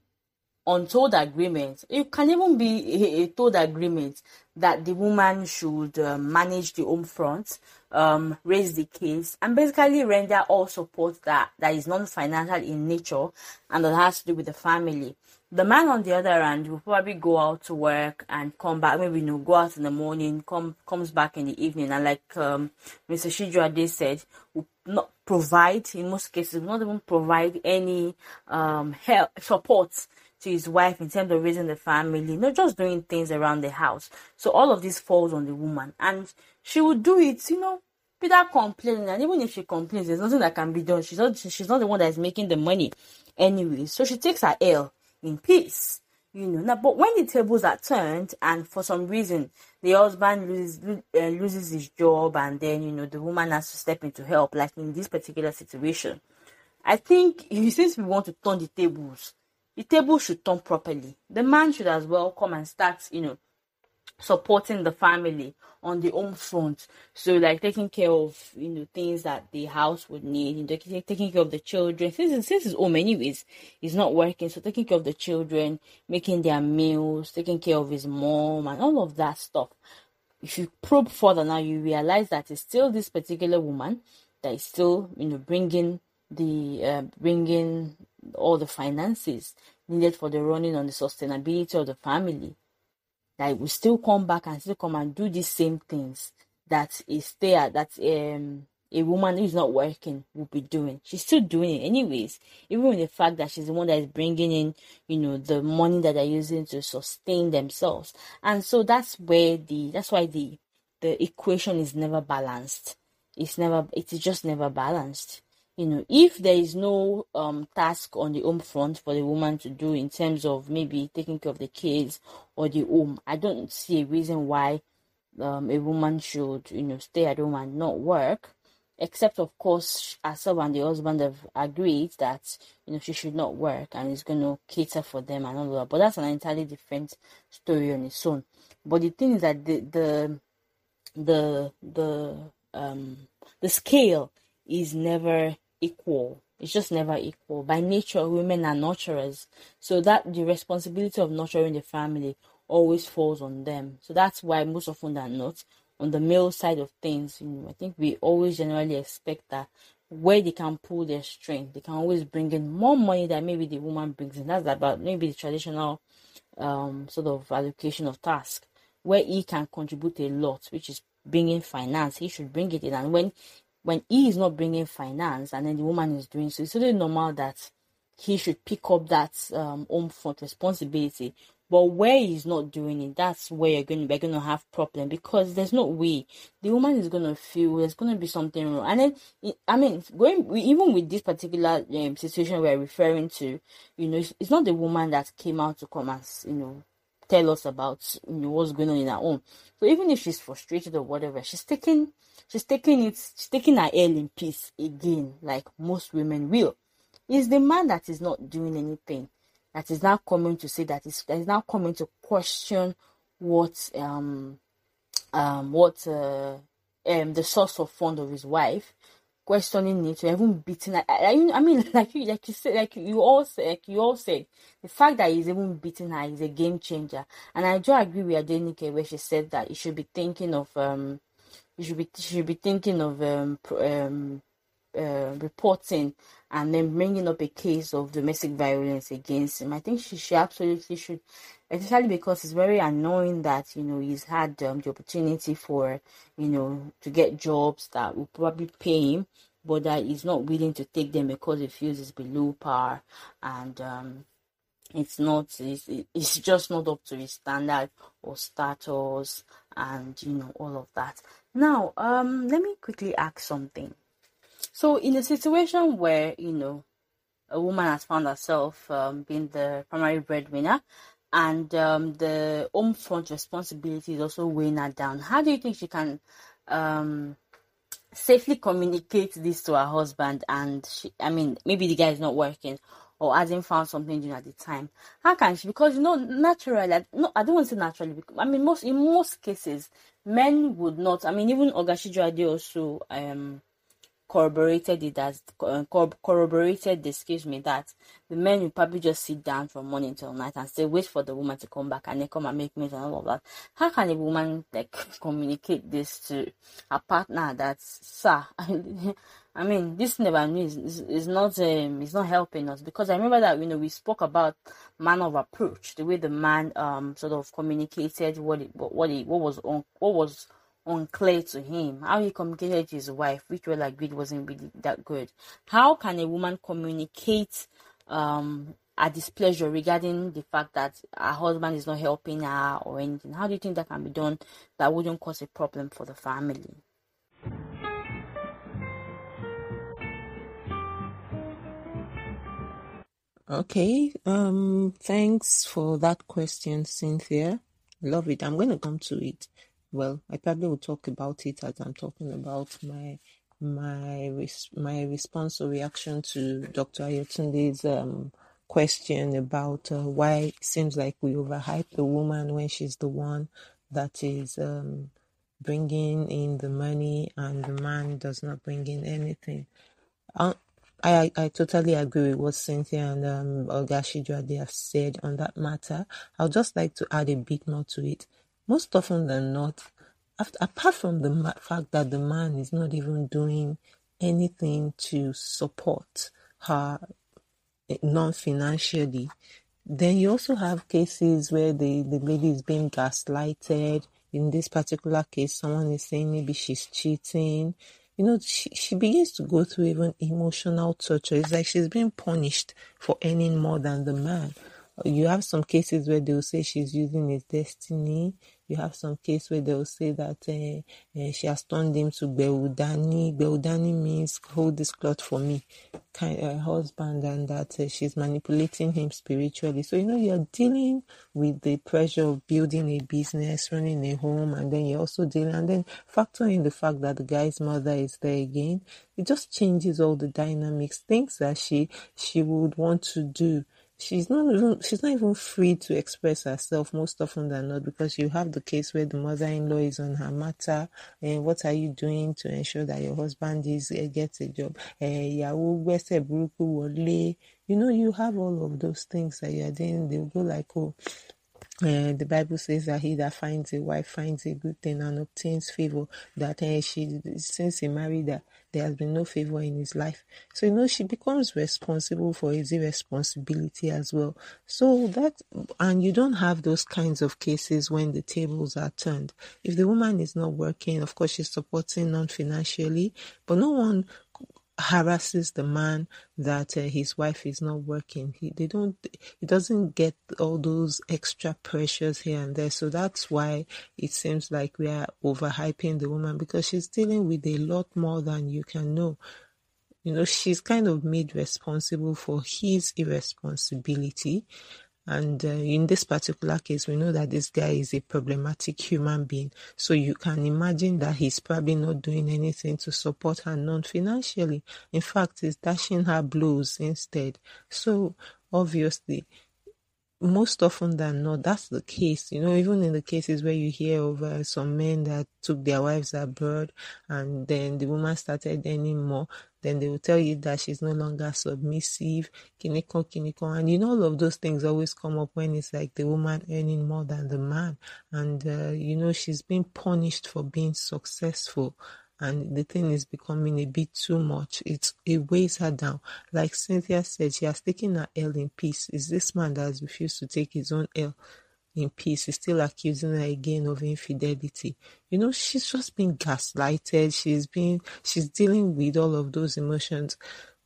untold agreement. It can even be a, a told agreement that the woman should uh, manage the home front, um, raise the kids, and basically render all support that, that is non-financial in nature and that has to do with the family. The man, on the other hand, will probably go out to work and come back. Maybe you know, go out in the morning, come comes back in the evening, and like um, Mr. Shijuade said, will not provide in most cases, will not even provide any um, help support to his wife in terms of raising the family, not just doing things around the house. So all of this falls on the woman, and she would do it, you know, without complaining. And even if she complains, there's nothing that can be done. She's not she's not the one that is making the money anyway. So she takes her L in peace. You know, now, but when the tables are turned, and for some reason the husband loses uh, loses his job, and then you know the woman has to step in to help, like in this particular situation, I think since we want to turn the tables, the table should turn properly. The man should as well come and start, you know, supporting the family on the home front. So like taking care of you know things that the house would need, you know, taking care of the children. Since since his home anyways, he's not working, so taking care of the children, making their meals, taking care of his mom, and all of that stuff. If you probe further now, you realize that it's still this particular woman that is still you know bringing the uh, bringing all the finances needed for the running on the sustainability of the family that will still come back and still come and do the same things that is there that um a woman who's not working will be doing. She's still doing it anyways, even with the fact that she's the one that is bringing in, you know, the money that they're using to sustain themselves. And so that's where the that's why the the equation is never balanced. It's never it is just never balanced you know, if there is no um, task on the home front for the woman to do in terms of maybe taking care of the kids or the home, I don't see a reason why um, a woman should, you know, stay at home and not work. Except, of course, herself and the husband have agreed that you know she should not work and is going to cater for them and all that. But that's an entirely different story on its own. But the thing is that the the the the um the scale is never equal. It's just never equal. By nature, women are nurturers. So that the responsibility of nurturing the family always falls on them. So that's why most often than not, on the male side of things, you know, I think we always generally expect that where they can pull their strength, they can always bring in more money than maybe the woman brings in. That's about maybe the traditional um, sort of allocation of task, where he can contribute a lot, which is bringing finance. He should bring it in, and when when he is not bringing finance and then the woman is doing so, it's really normal that he should pick up that um, home front responsibility. But where he's not doing it, that's where you're going to be going to have problem because there's no way the woman is going to feel there's going to be something wrong. And then, I mean, going even with this particular um, situation we're referring to, you know, it's, it's not the woman that came out to come and you know tell us about you know, what's going on in her home. So even if she's frustrated or whatever, she's taking she's taking it she's taking her L in peace again, like most women will. It's the man that is not doing anything that is now coming to say that is that is now coming to question what um um what uh, um the source of fund of his wife questioning it or even beating. I, I, I mean, like you, like you said, like you all said, like you all said, the fact that he's even beating her is a game changer. And I do agree with Adenike where she said that you should be thinking of um, you should be should be thinking of um, um uh, reporting and then bringing up a case of domestic violence against him. I think she, she absolutely should, especially because it's very annoying that you know he's had um, the opportunity for you know to get jobs that will probably pay him, but that he's not willing to take them because he feels it's below par and um, it's not it's, it's just not up to his standard or status and you know all of that. Now um let me quickly ask something. So in a situation where you know a woman has found herself um, being the primary breadwinner and um, the home front responsibility is also weighing her down how do you think she can um, safely communicate this to her husband and she, i mean maybe the guy is not working or hasn't found something doing at the time. How can she? Because you know, naturally, no, I don't want to say naturally. Because, I mean, most in most cases, men would not. I mean, even Oga Shijuade also um corroborated it as uh, corroborated excuse me that the men will probably just sit down from morning till night and say wait for the woman to come back and they come and make meat and all of that how can a woman like communicate this to a partner That's sir i mean this never is, is not um is not helping us because i remember that you know we spoke about man of approach the way the man um sort of communicated what it what, what he what was on what was unclear to him. How he communicated to his wife, which well agreed wasn't really that good. How can a woman communicate um a displeasure regarding the fact that her husband is not helping her or anything? How do you think that can be done that wouldn't cause a problem for the family? Okay, um, thanks for that question, Cynthia. Love it. I'm going to come to it well, I probably will talk about it as I'm talking about my my res- my response or reaction to Dr. Ayotunde's um, question about uh, why it seems like we overhype the woman when she's the one that is um, bringing in the money and the man does not bring in anything. Uh, I, I totally agree with what Cynthia and um, Oga Shiju have said on that matter. I'll just like to add a bit more to it most often than not, after, apart from the fact that the man is not even doing anything to support her eh, non-financially, then you also have cases where the, the lady is being gaslighted. In this particular case, someone is saying maybe she's cheating. You know, she, she begins to go through even emotional torture. It's like she's being punished for earning more than the man. You have some cases where they'll say she's using his destiny. You have some case where they'll say that uh, uh, she has turned him to Beudani. Beudani means hold this cloth for me, kind uh, husband, and that uh, she's manipulating him spiritually. So you know you're dealing with the pressure of building a business, running a home, and then you're also dealing, and then factor in the fact that the guy's mother is there again. It just changes all the dynamics, things that she she would want to do she's not even she's not even free to express herself most often than not because you have the case where the mother-in-law is on her matter and what are you doing to ensure that your husband is uh, gets a job? Eh, you know you have all of those things that you're doing they'll go like oh uh, the Bible says that he that finds a wife finds a good thing and obtains favor. That uh, she, since he married her, there has been no favor in his life. So you know she becomes responsible for his irresponsibility as well. So that and you don't have those kinds of cases when the tables are turned. If the woman is not working, of course she's supporting non-financially, but no one harasses the man that uh, his wife is not working. He they don't he doesn't get all those extra pressures here and there. So that's why it seems like we are overhyping the woman because she's dealing with a lot more than you can know. You know, she's kind of made responsible for his irresponsibility and uh, in this particular case, we know that this guy is a problematic human being. So you can imagine that he's probably not doing anything to support her non financially. In fact, he's dashing her blows instead. So obviously, most often than not, that's the case. You know, even in the cases where you hear of uh, some men that took their wives abroad and then the woman started earning more, then they will tell you that she's no longer submissive, kiniko, kiniko. And you know, all of those things always come up when it's like the woman earning more than the man. And, uh, you know, she's being punished for being successful and the thing is becoming a bit too much. It's it weighs her down. Like Cynthia said, she has taken her L in peace. Is this man that has refused to take his own L in peace? He's still accusing her again of infidelity. You know, she's just been gaslighted. She's been she's dealing with all of those emotions.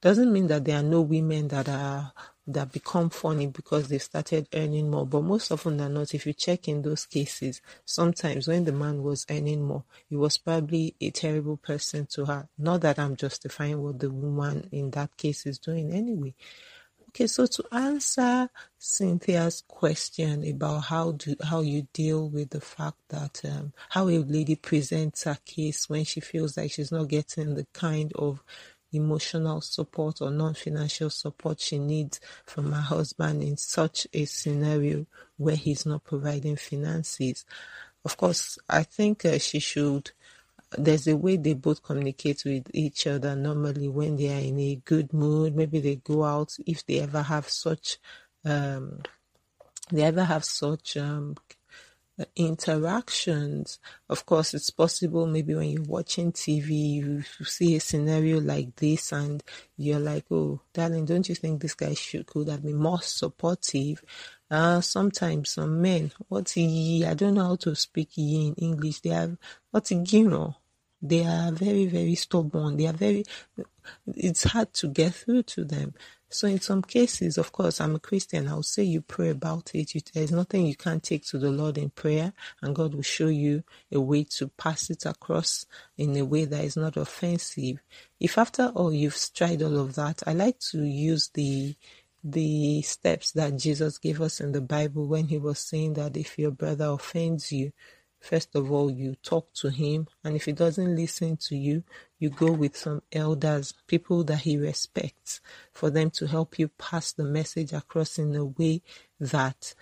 Doesn't mean that there are no women that are that become funny because they started earning more. But most often than not, if you check in those cases, sometimes when the man was earning more, he was probably a terrible person to her. Not that I'm justifying what the woman in that case is doing anyway. Okay, so to answer Cynthia's question about how do how you deal with the fact that um, how a lady presents her case when she feels like she's not getting the kind of emotional support or non-financial support she needs from her husband in such a scenario where he's not providing finances. Of course, I think uh, she should there's a way they both communicate with each other normally when they are in a good mood maybe they go out if they ever have such um they ever have such um interactions. Of course, it's possible maybe when you're watching TV, you see a scenario like this and you're like, oh, darling, don't you think this guy should could have been more supportive? Uh, sometimes some men, what's he, I don't know how to speak ye in English. They have, what's you know, they are very, very stubborn. They are very, it's hard to get through to them. So in some cases, of course, I'm a Christian. I'll say you pray about it. You, there's nothing you can't take to the Lord in prayer, and God will show you a way to pass it across in a way that is not offensive. If after all you've tried all of that, I like to use the the steps that Jesus gave us in the Bible when he was saying that if your brother offends you, First of all, you talk to him, and if he doesn't listen to you, you go with some elders, people that he respects, for them to help you pass the message across in a way that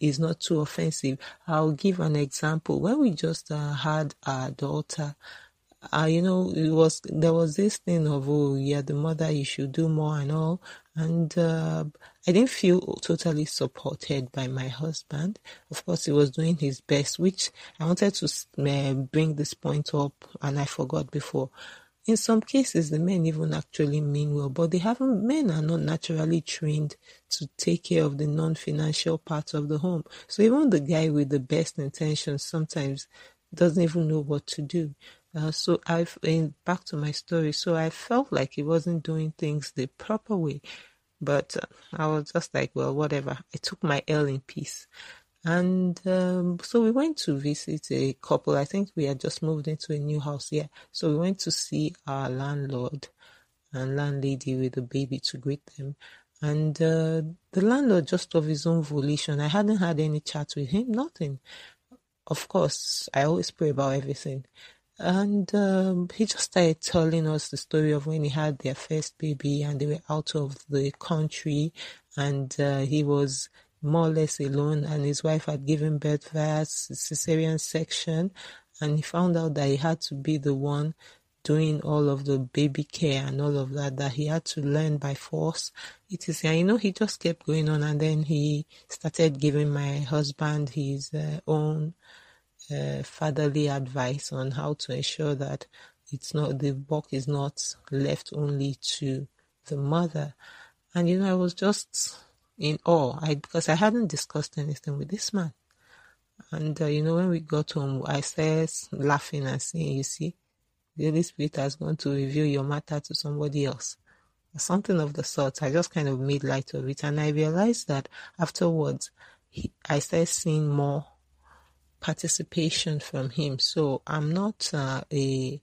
is not too offensive. I'll give an example. When we just uh, had our daughter, uh, you know, it was there was this thing of oh, yeah, the mother, you should do more and all, and uh, I didn't feel totally supported by my husband. Of course, he was doing his best, which I wanted to uh, bring this point up, and I forgot before. In some cases, the men even actually mean well, but they haven't. Men are not naturally trained to take care of the non-financial parts of the home. So even the guy with the best intentions sometimes doesn't even know what to do. Uh, so I've in back to my story. So I felt like he wasn't doing things the proper way, but uh, I was just like, well, whatever. I took my L in peace, and um, so we went to visit a couple. I think we had just moved into a new house Yeah. so we went to see our landlord and landlady with a baby to greet them. And uh, the landlord, just of his own volition, I hadn't had any chat with him, nothing. Of course, I always pray about everything. And um, he just started telling us the story of when he had their first baby and they were out of the country. And uh, he was more or less alone and his wife had given birth via cesarean section. And he found out that he had to be the one doing all of the baby care and all of that that he had to learn by force. It is you know he just kept going on and then he started giving my husband his uh, own uh, fatherly advice on how to ensure that it's not the work is not left only to the mother. And you know, I was just in awe I, because I hadn't discussed anything with this man. And uh, you know, when we got home, I started laughing and saying, "You see, the Holy Spirit has gone to reveal your matter to somebody else." Something of the sort. I just kind of made light of it, and I realized that afterwards, he, I started seeing more participation from him. So I'm not uh, a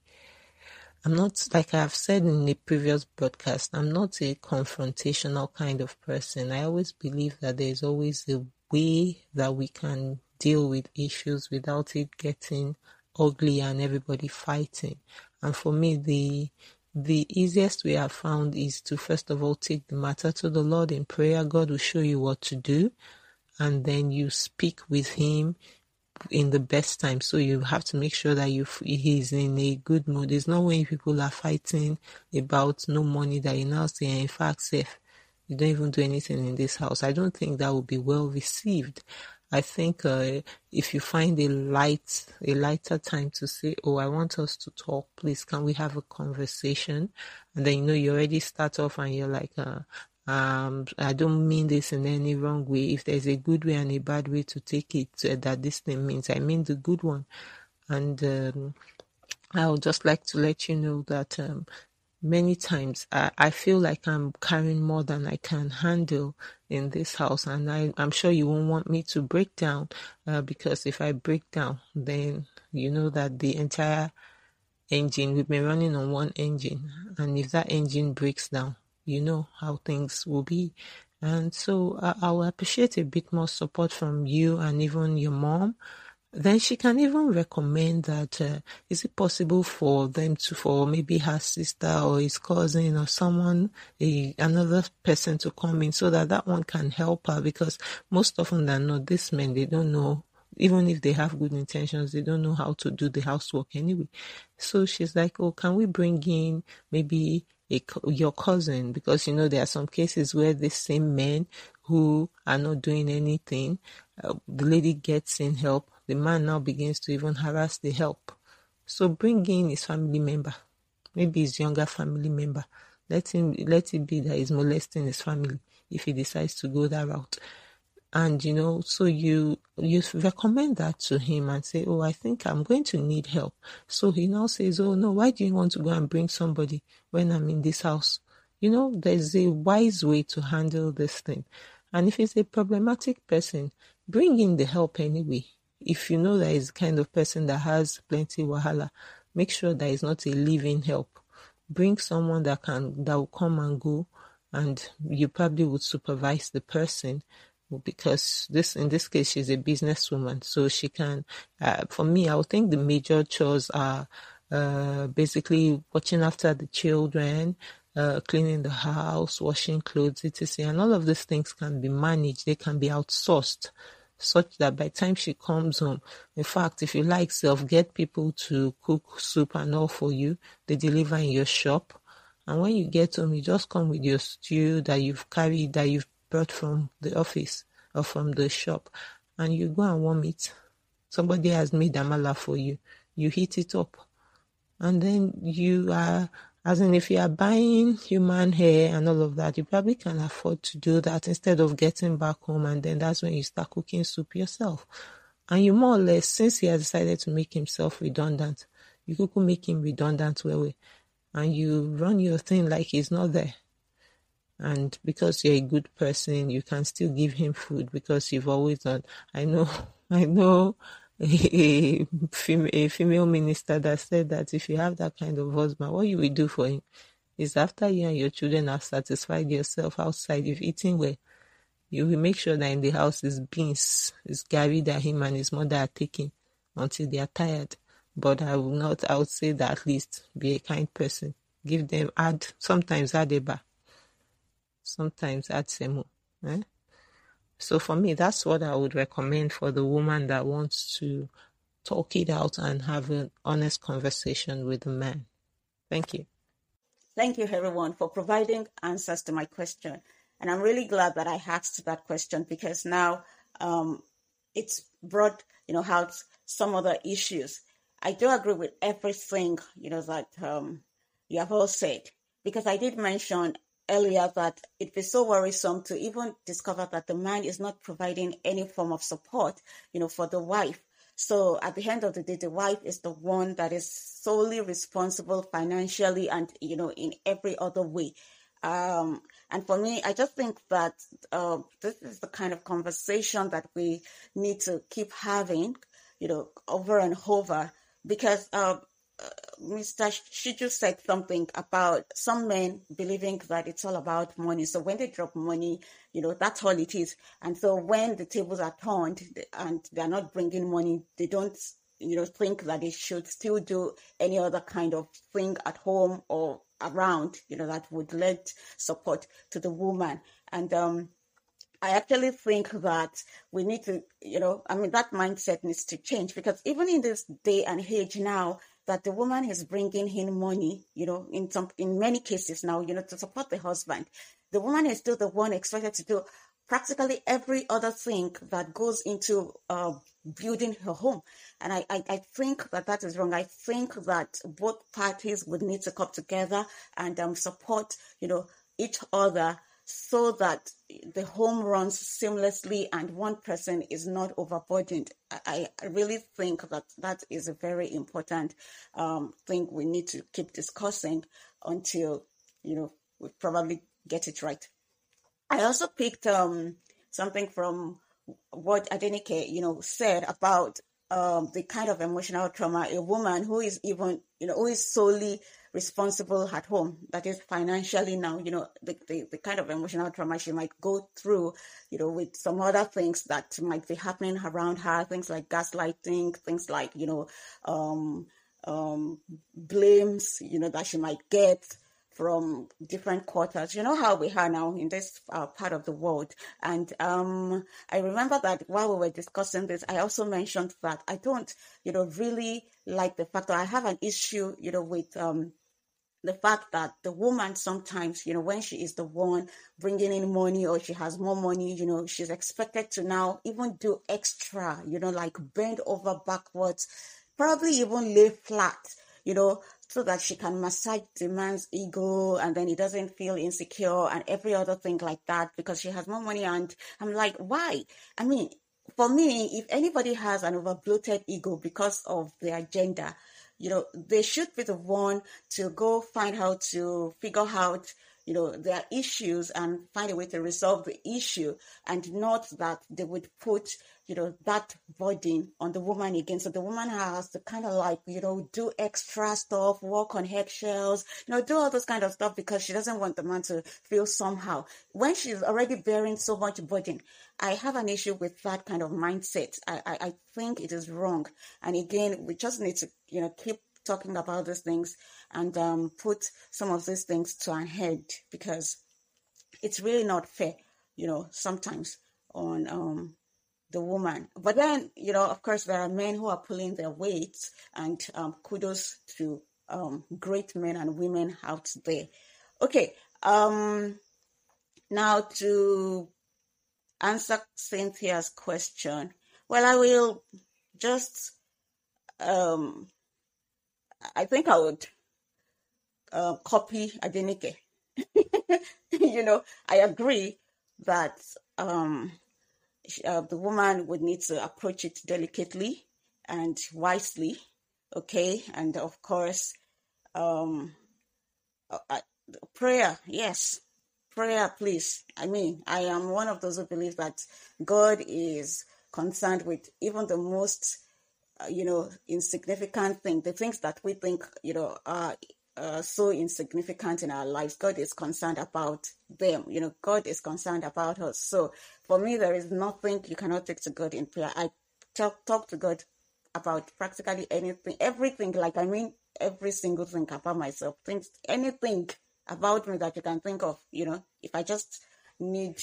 I'm not like I've said in the previous broadcast, I'm not a confrontational kind of person. I always believe that there's always a way that we can deal with issues without it getting ugly and everybody fighting. And for me the the easiest way I've found is to first of all take the matter to the Lord in prayer. God will show you what to do and then you speak with him in the best time. So you have to make sure that you he's in a good mood. It's not when people are fighting about no money that you now say, in fact, safe, you don't even do anything in this house. I don't think that would be well received. I think uh, if you find a light, a lighter time to say, "Oh, I want us to talk. Please, can we have a conversation?" And then you know you already start off and you're like, uh, um, I don't mean this in any wrong way. If there's a good way and a bad way to take it, uh, that this thing means, I mean the good one. And um, I would just like to let you know that um, many times I, I, feel like I'm carrying more than I can handle in this house, and I, am sure you won't want me to break down uh, because if I break down, then you know that the entire engine we've been running on one engine, and if that engine breaks down, you know how things will be. And so I, I will appreciate a bit more support from you and even your mom. Then she can even recommend that uh, is it possible for them to for maybe her sister or his cousin or someone a, another person to come in so that that one can help her? Because most often than not these men they don't know even if they have good intentions they don't know how to do the housework anyway. So she's like oh can we bring in maybe a, your cousin because you know there are some cases where the same men who are not doing anything uh, the lady gets in help the man now begins to even harass the help. So bring in his family member, maybe his younger family member. Let him let it be that he's molesting his family if he decides to go that route. And you know, so you you recommend that to him and say, Oh, I think I'm going to need help. So he now says, Oh no, why do you want to go and bring somebody when I'm in this house? You know, there's a wise way to handle this thing. And if he's a problematic person, bring in the help anyway if you know that he's the kind of person that has plenty wahala, make sure that not a living help. Bring someone that can that will come and go, and you probably would supervise the person because this in this case she's a businesswoman, so she can. Uh, for me, I would think the major chores are uh, basically watching after the children, uh, cleaning the house, washing clothes, etc. And all of these things can be managed. They can be outsourced such that by the time she comes home, in fact, if you like self, get people to cook soup and all for you. They deliver in your shop. And when you get home, you just come with your stew that you've carried, that you've brought from the office or from the shop, and you go and warm it. Somebody has made amala for you. You heat it up. And then you are as in, if you are buying human hair and all of that, you probably can afford to do that instead of getting back home and then that's when you start cooking soup yourself. And you more or less, since he has decided to make himself redundant, you could make him redundant well, and you run your thing like he's not there. And because you're a good person, you can still give him food because you've always done. I know, I know a, a female minister that said that if you have that kind of husband, what you will do for him is after you and your children have satisfied yourself outside, you've eaten well, you will make sure that in the house is beans, is garri that him and his mother are taking until they are tired. But I will not, I would say that at least be a kind person. Give them, add, sometimes add eba, sometimes add semo. Eh? So for me, that's what I would recommend for the woman that wants to talk it out and have an honest conversation with the man. Thank you. Thank you, everyone, for providing answers to my question. And I'm really glad that I asked that question because now um, it's brought, you know, out some other issues. I do agree with everything, you know, that um, you have all said because I did mention earlier that it'd be so worrisome to even discover that the man is not providing any form of support, you know, for the wife. So at the end of the day, the wife is the one that is solely responsible financially and, you know, in every other way. Um, and for me, I just think that uh, this is the kind of conversation that we need to keep having, you know, over and over because uh, Mr. Shiju said something about some men believing that it's all about money. So when they drop money, you know, that's all it is. And so when the tables are turned and they're not bringing money, they don't, you know, think that they should still do any other kind of thing at home or around, you know, that would lend support to the woman. And, um, I actually think that we need to, you know, I mean, that mindset needs to change because even in this day and age now, that the woman is bringing in money, you know, in some, in many cases now, you know, to support the husband. The woman is still the one expected to do practically every other thing that goes into uh, building her home. And I, I, I, think that that is wrong. I think that both parties would need to come together and um, support, you know, each other so that the home runs seamlessly and one person is not overburdened. I, I really think that that is a very important um, thing we need to keep discussing until, you know, we probably get it right. I also picked um, something from what Adenike, you know, said about um, the kind of emotional trauma a woman who is even, you know, who is solely responsible at home, that is financially now, you know, the, the, the kind of emotional trauma she might go through, you know, with some other things that might be happening around her, things like gaslighting, things like, you know, um, um, blames, you know, that she might get from different quarters. You know how we are now in this uh, part of the world. And um, I remember that while we were discussing this, I also mentioned that I don't, you know, really like the fact that I have an issue, you know, with um, the fact that the woman sometimes, you know, when she is the one bringing in money or she has more money, you know, she's expected to now even do extra, you know, like bend over backwards, probably even lay flat, you know, so that she can massage the man's ego and then he doesn't feel insecure and every other thing like that because she has more money. And I'm like, why? I mean, for me, if anybody has an over bloated ego because of their gender, you know, they should be the one to go find how to figure out, you know, their issues and find a way to resolve the issue and not that they would put, you know, that burden on the woman again. So the woman has to kind of like, you know, do extra stuff, walk on eggshells, you know, do all this kind of stuff because she doesn't want the man to feel somehow. When she's already bearing so much burden, I have an issue with that kind of mindset. I, I, I think it is wrong. And again, we just need to, you know, keep talking about these things and um, put some of these things to an head because it's really not fair, you know, sometimes on um, the woman. But then, you know, of course, there are men who are pulling their weight, and um, kudos to um, great men and women out there. Okay, um, now to answer Cynthia's question. Well, I will just, um, I think I would uh, copy Adenike. you know, I agree that um, uh, the woman would need to approach it delicately and wisely, okay? And of course, um, uh, prayer, yes, prayer, please. I mean, I am one of those who believe that God is concerned with even the most, uh, you know, insignificant thing, the things that we think, you know, are uh, so insignificant in our lives. God is concerned about them. You know, God is concerned about us. So for me, there is nothing you cannot take to God in prayer. I talk, talk to God about practically anything, everything. Like, I mean, every single thing about myself, things, anything about me that you can think of, you know, if I just need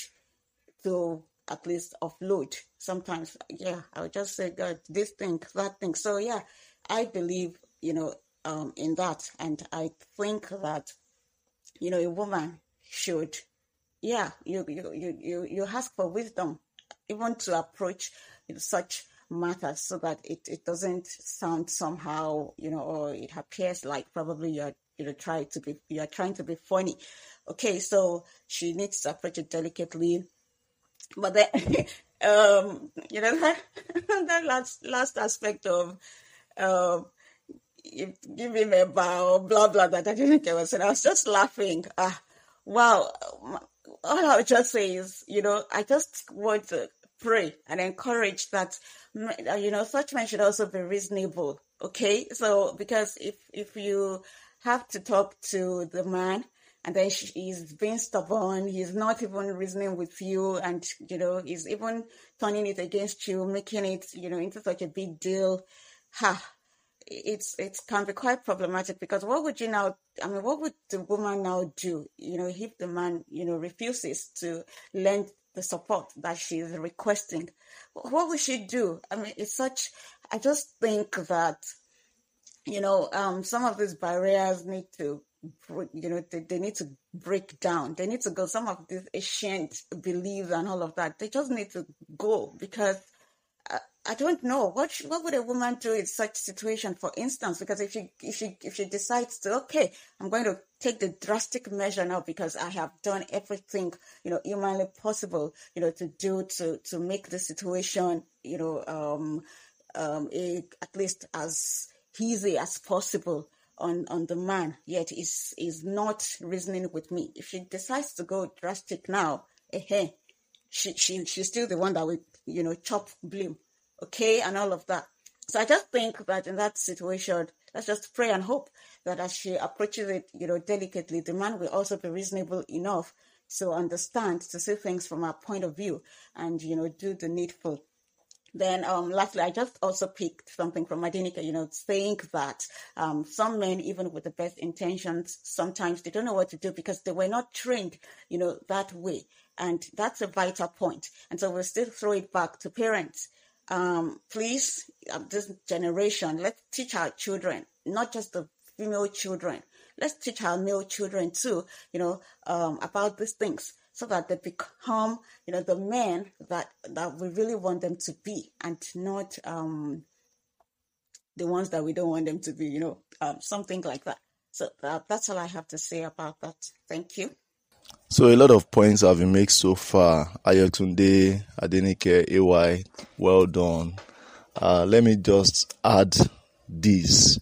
to at least of offload sometimes, yeah, I would just say, God, this thing, that thing. So, yeah, I believe, you know, um, in that. And I think that, you know, a woman should, yeah, you, you, you, you, you ask for wisdom, even to approach such matters so that it, it doesn't sound somehow, you know, or it appears like probably you're you know try to be you are trying to be funny okay so she needs to approach it delicately but then um you know that, that last last aspect of um give him a bow blah blah that i didn't get was and i was just laughing. Ah wow. All i would just say is you know i just want to pray and encourage that you know such men should also be reasonable okay? So because if if you have to talk to the man and then he's being stubborn. He's not even reasoning with you. And you know he's even turning it against you making it you know into such a big deal. Ha. It's it can be quite problematic because what would you now i mean what would the woman now do you know if the man you know refuses to lend the support that she's requesting? What would she do? I mean it's such i just think that you know, um, some of these barriers need to you know, they, they need to break down. They need to go. Some of these ancient beliefs and all of that, they just need to go because I, I don't know what what would a woman do in such a situation. For instance, because if she if she if she decides to okay, I'm going to take the drastic measure now because I have done everything you know humanly possible you know to do to to make the situation you know um um a, at least as easy as possible on on the man yet is is not reasoning with me. If she decides to go drastic now eh, she, she she's still the one that will you know chop blame okay and all of that. So i just think that in that situation let's just pray and hope that as she approaches it you know delicately the man will also be reasonable enough to understand to see things from our point of view and you know do the needful then, um, lastly, I just also picked something from Madinika, you know, saying that um, some men, even with the best intentions, sometimes they don't know what to do because they were not trained, you know, that way. And that's a vital point. And so we'll still throw it back to parents. Um, please, um, this generation, let's teach our children, not just the female children, let's teach our male children too, you know, um, about these things so that they become, you know, the men that that we really want them to be, and not um, the ones that we don't want them to be. You know, um, something like that. So that, that's all I have to say about that. Thank you. So a lot of points have been made so far. Ayotunde, Adenike, AY, well done. Uh, let me just add this.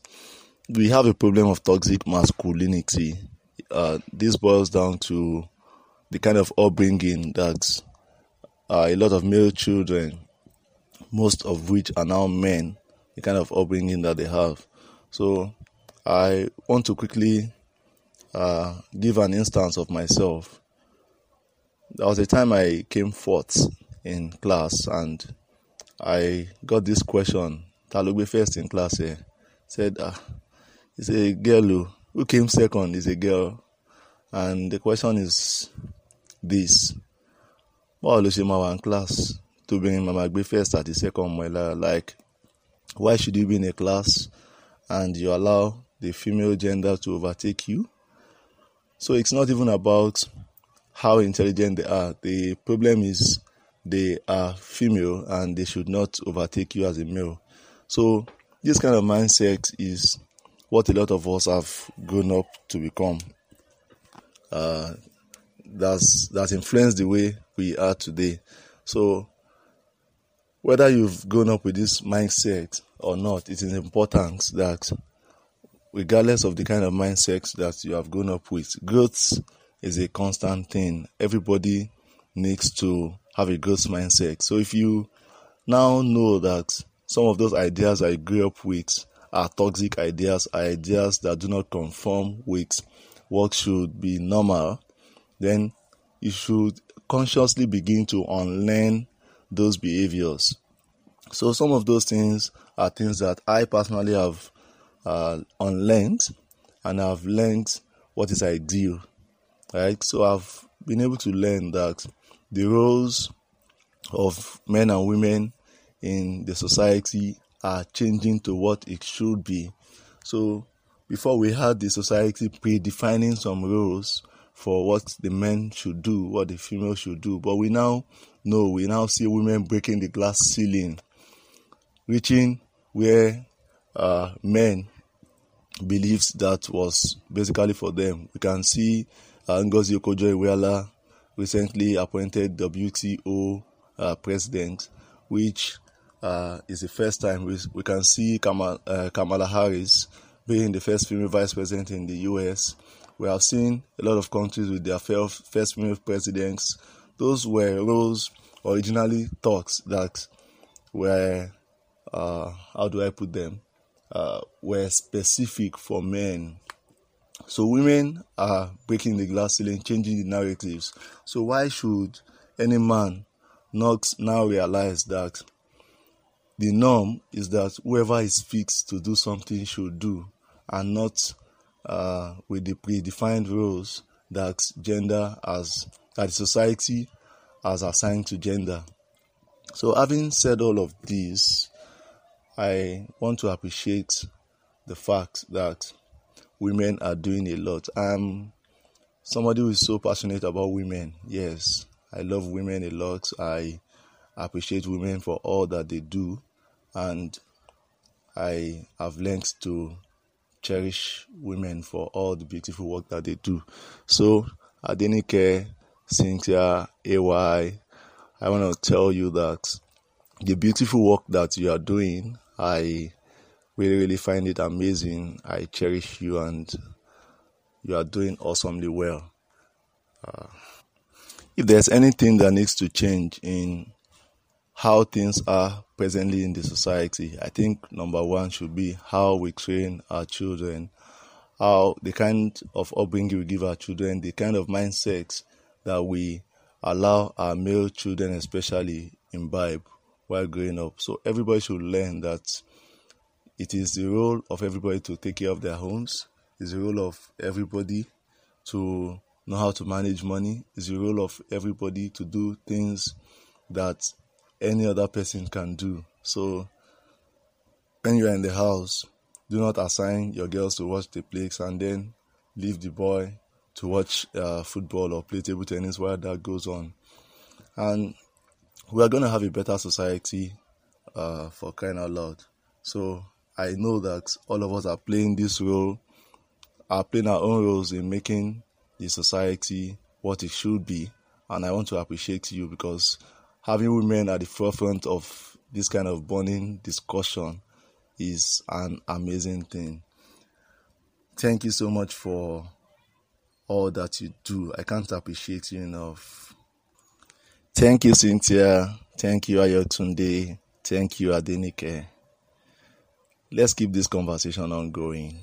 We have a problem of toxic masculinity. Uh, this boils down to the kind of upbringing that uh, a lot of male children, most of which are now men, the kind of upbringing that they have. So I want to quickly uh, give an instance of myself. There was a time I came fourth in class and I got this question. Talugbe first in class here said, ah, it's a girl who came second is a girl. And the question is, this. Báwo ṣe máa wà ní class? Tóbìnrin máa máa gbé first àti second mọ́ like why should you be in a class and you allow the female gender to overtake you? So it's not even about how intelligent they are. The problem is they are female and they should not overtake you as a male. So this kind of mindset is what a lot of us have grown up to become. Uh, that's that influenced the way we are today. So whether you've grown up with this mindset or not, it is important that regardless of the kind of mindset that you have grown up with, growth is a constant thing. Everybody needs to have a growth mindset. So if you now know that some of those ideas I grew up with are toxic ideas, ideas that do not conform with what should be normal, then you should consciously begin to unlearn those behaviors. So, some of those things are things that I personally have uh, unlearned and I've learned what is ideal. Right? So, I've been able to learn that the roles of men and women in the society are changing to what it should be. So, before we had the society predefining some roles for what the men should do, what the female should do. But we now know, we now see women breaking the glass ceiling, reaching where uh, men believes that was basically for them. We can see uh, Ngozi Okonjo-Iweala recently appointed WTO uh, president, which uh, is the first time we, we can see Kamala, uh, Kamala Harris being the first female vice president in the U.S. We have seen a lot of countries with their first female presidents. Those were roles originally thought that were, uh, how do I put them, uh, were specific for men. So women are breaking the glass ceiling, changing the narratives. So why should any man not now realize that the norm is that whoever is fixed to do something should do and not uh, with the predefined roles that gender has that society has assigned to gender. So, having said all of this, I want to appreciate the fact that women are doing a lot. I'm somebody who is so passionate about women. Yes, I love women a lot. I appreciate women for all that they do, and I have learned to cherish women for all the beautiful work that they do. So, Adenike, Cynthia, AY, I want to tell you that the beautiful work that you are doing, I really, really find it amazing. I cherish you and you are doing awesomely well. Uh, if there's anything that needs to change in how things are presently in the society, I think number one should be how we train our children, how the kind of upbringing we give our children, the kind of mindset that we allow our male children, especially, imbibe while growing up. So everybody should learn that it is the role of everybody to take care of their homes. It's the role of everybody to know how to manage money. It's the role of everybody to do things that any other person can do. So when you are in the house, do not assign your girls to watch the plays and then leave the boy to watch uh, football or play table tennis while that goes on. And we are going to have a better society uh, for crying out loud. So I know that all of us are playing this role, are playing our own roles in making the society what it should be. And I want to appreciate you because having women at the forefront of this kind of bonding discussion is an amazing thing. Thank you so much for all that you do. I can't appreciate you enough. Thank you, Cynthia. Thank you, Ayotunde. Thank you, Adenike. Let's keep this conversation ongoing.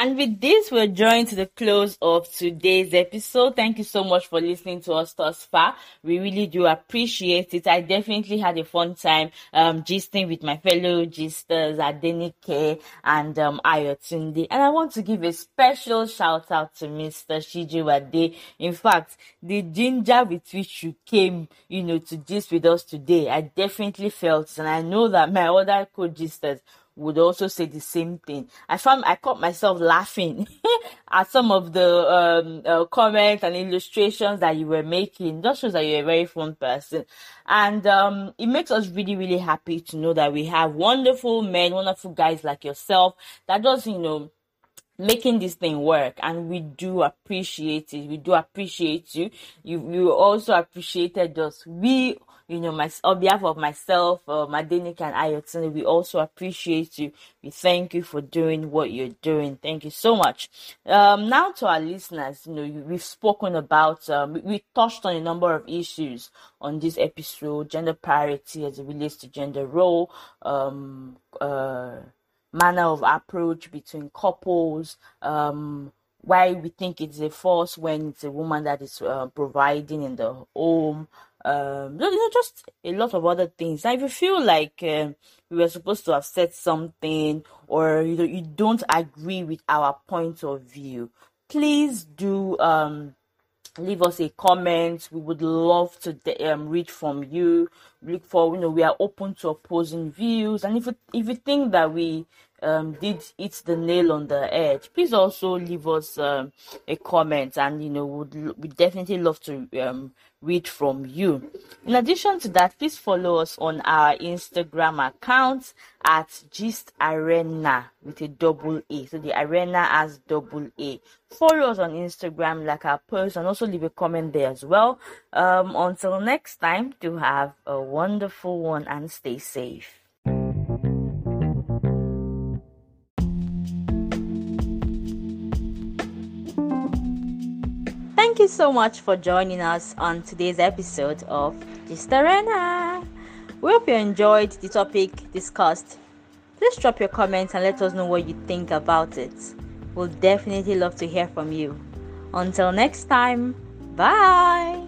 And with this, we're drawing to the close of today's episode. Thank you so much for listening to us thus far. We really do appreciate it. I definitely had a fun time um, gisting with my fellow gisters, Adenike and um, Ayotunde. And I want to give a special shout out to Mr. Shijuade. In fact, the ginger with which you came, you know, to gist with us today, I definitely felt, and I know that my other co-gisters would also say the same thing. I found I caught myself laughing at some of the um, uh, comments and illustrations that you were making. Just shows that you're a very fun person, and um, it makes us really, really happy to know that we have wonderful men, wonderful guys like yourself that just you know making this thing work. And we do appreciate it. We do appreciate you. You you also appreciated us. We you know, my on behalf of myself, uh, and Ayotunde, we also appreciate you. We thank you for doing what you're doing. Thank you so much. Um, now to our listeners, you know, we've spoken about, um, we touched on a number of issues on this episode: gender parity as it relates to gender role, um, uh, manner of approach between couples, um, why we think it's a force when it's a woman that is uh, providing in the home, um, you know, just a lot of other things. Now, if you feel like um, we were supposed to have said something, or you know, you don't agree with our point of view, please do um leave us a comment. We would love to um, read from you. Look for you know we are open to opposing views, and if you, if you think that we um, did hit the nail on the head, please also leave us um, a comment, and you know would we definitely love to um, read from you. In addition to that, please follow us on our Instagram account at Gist Arena with a double A. So the arena has double A. Follow us on Instagram, like our post, and also leave a comment there as well. Um, until next time, to have a wonderful one and stay safe. Thank you so much for joining us on today's episode of Gist Arena. We hope you enjoyed the topic discussed. Please drop your comments and let us know what you think about it. We'll definitely love to hear from you. Until next time, bye.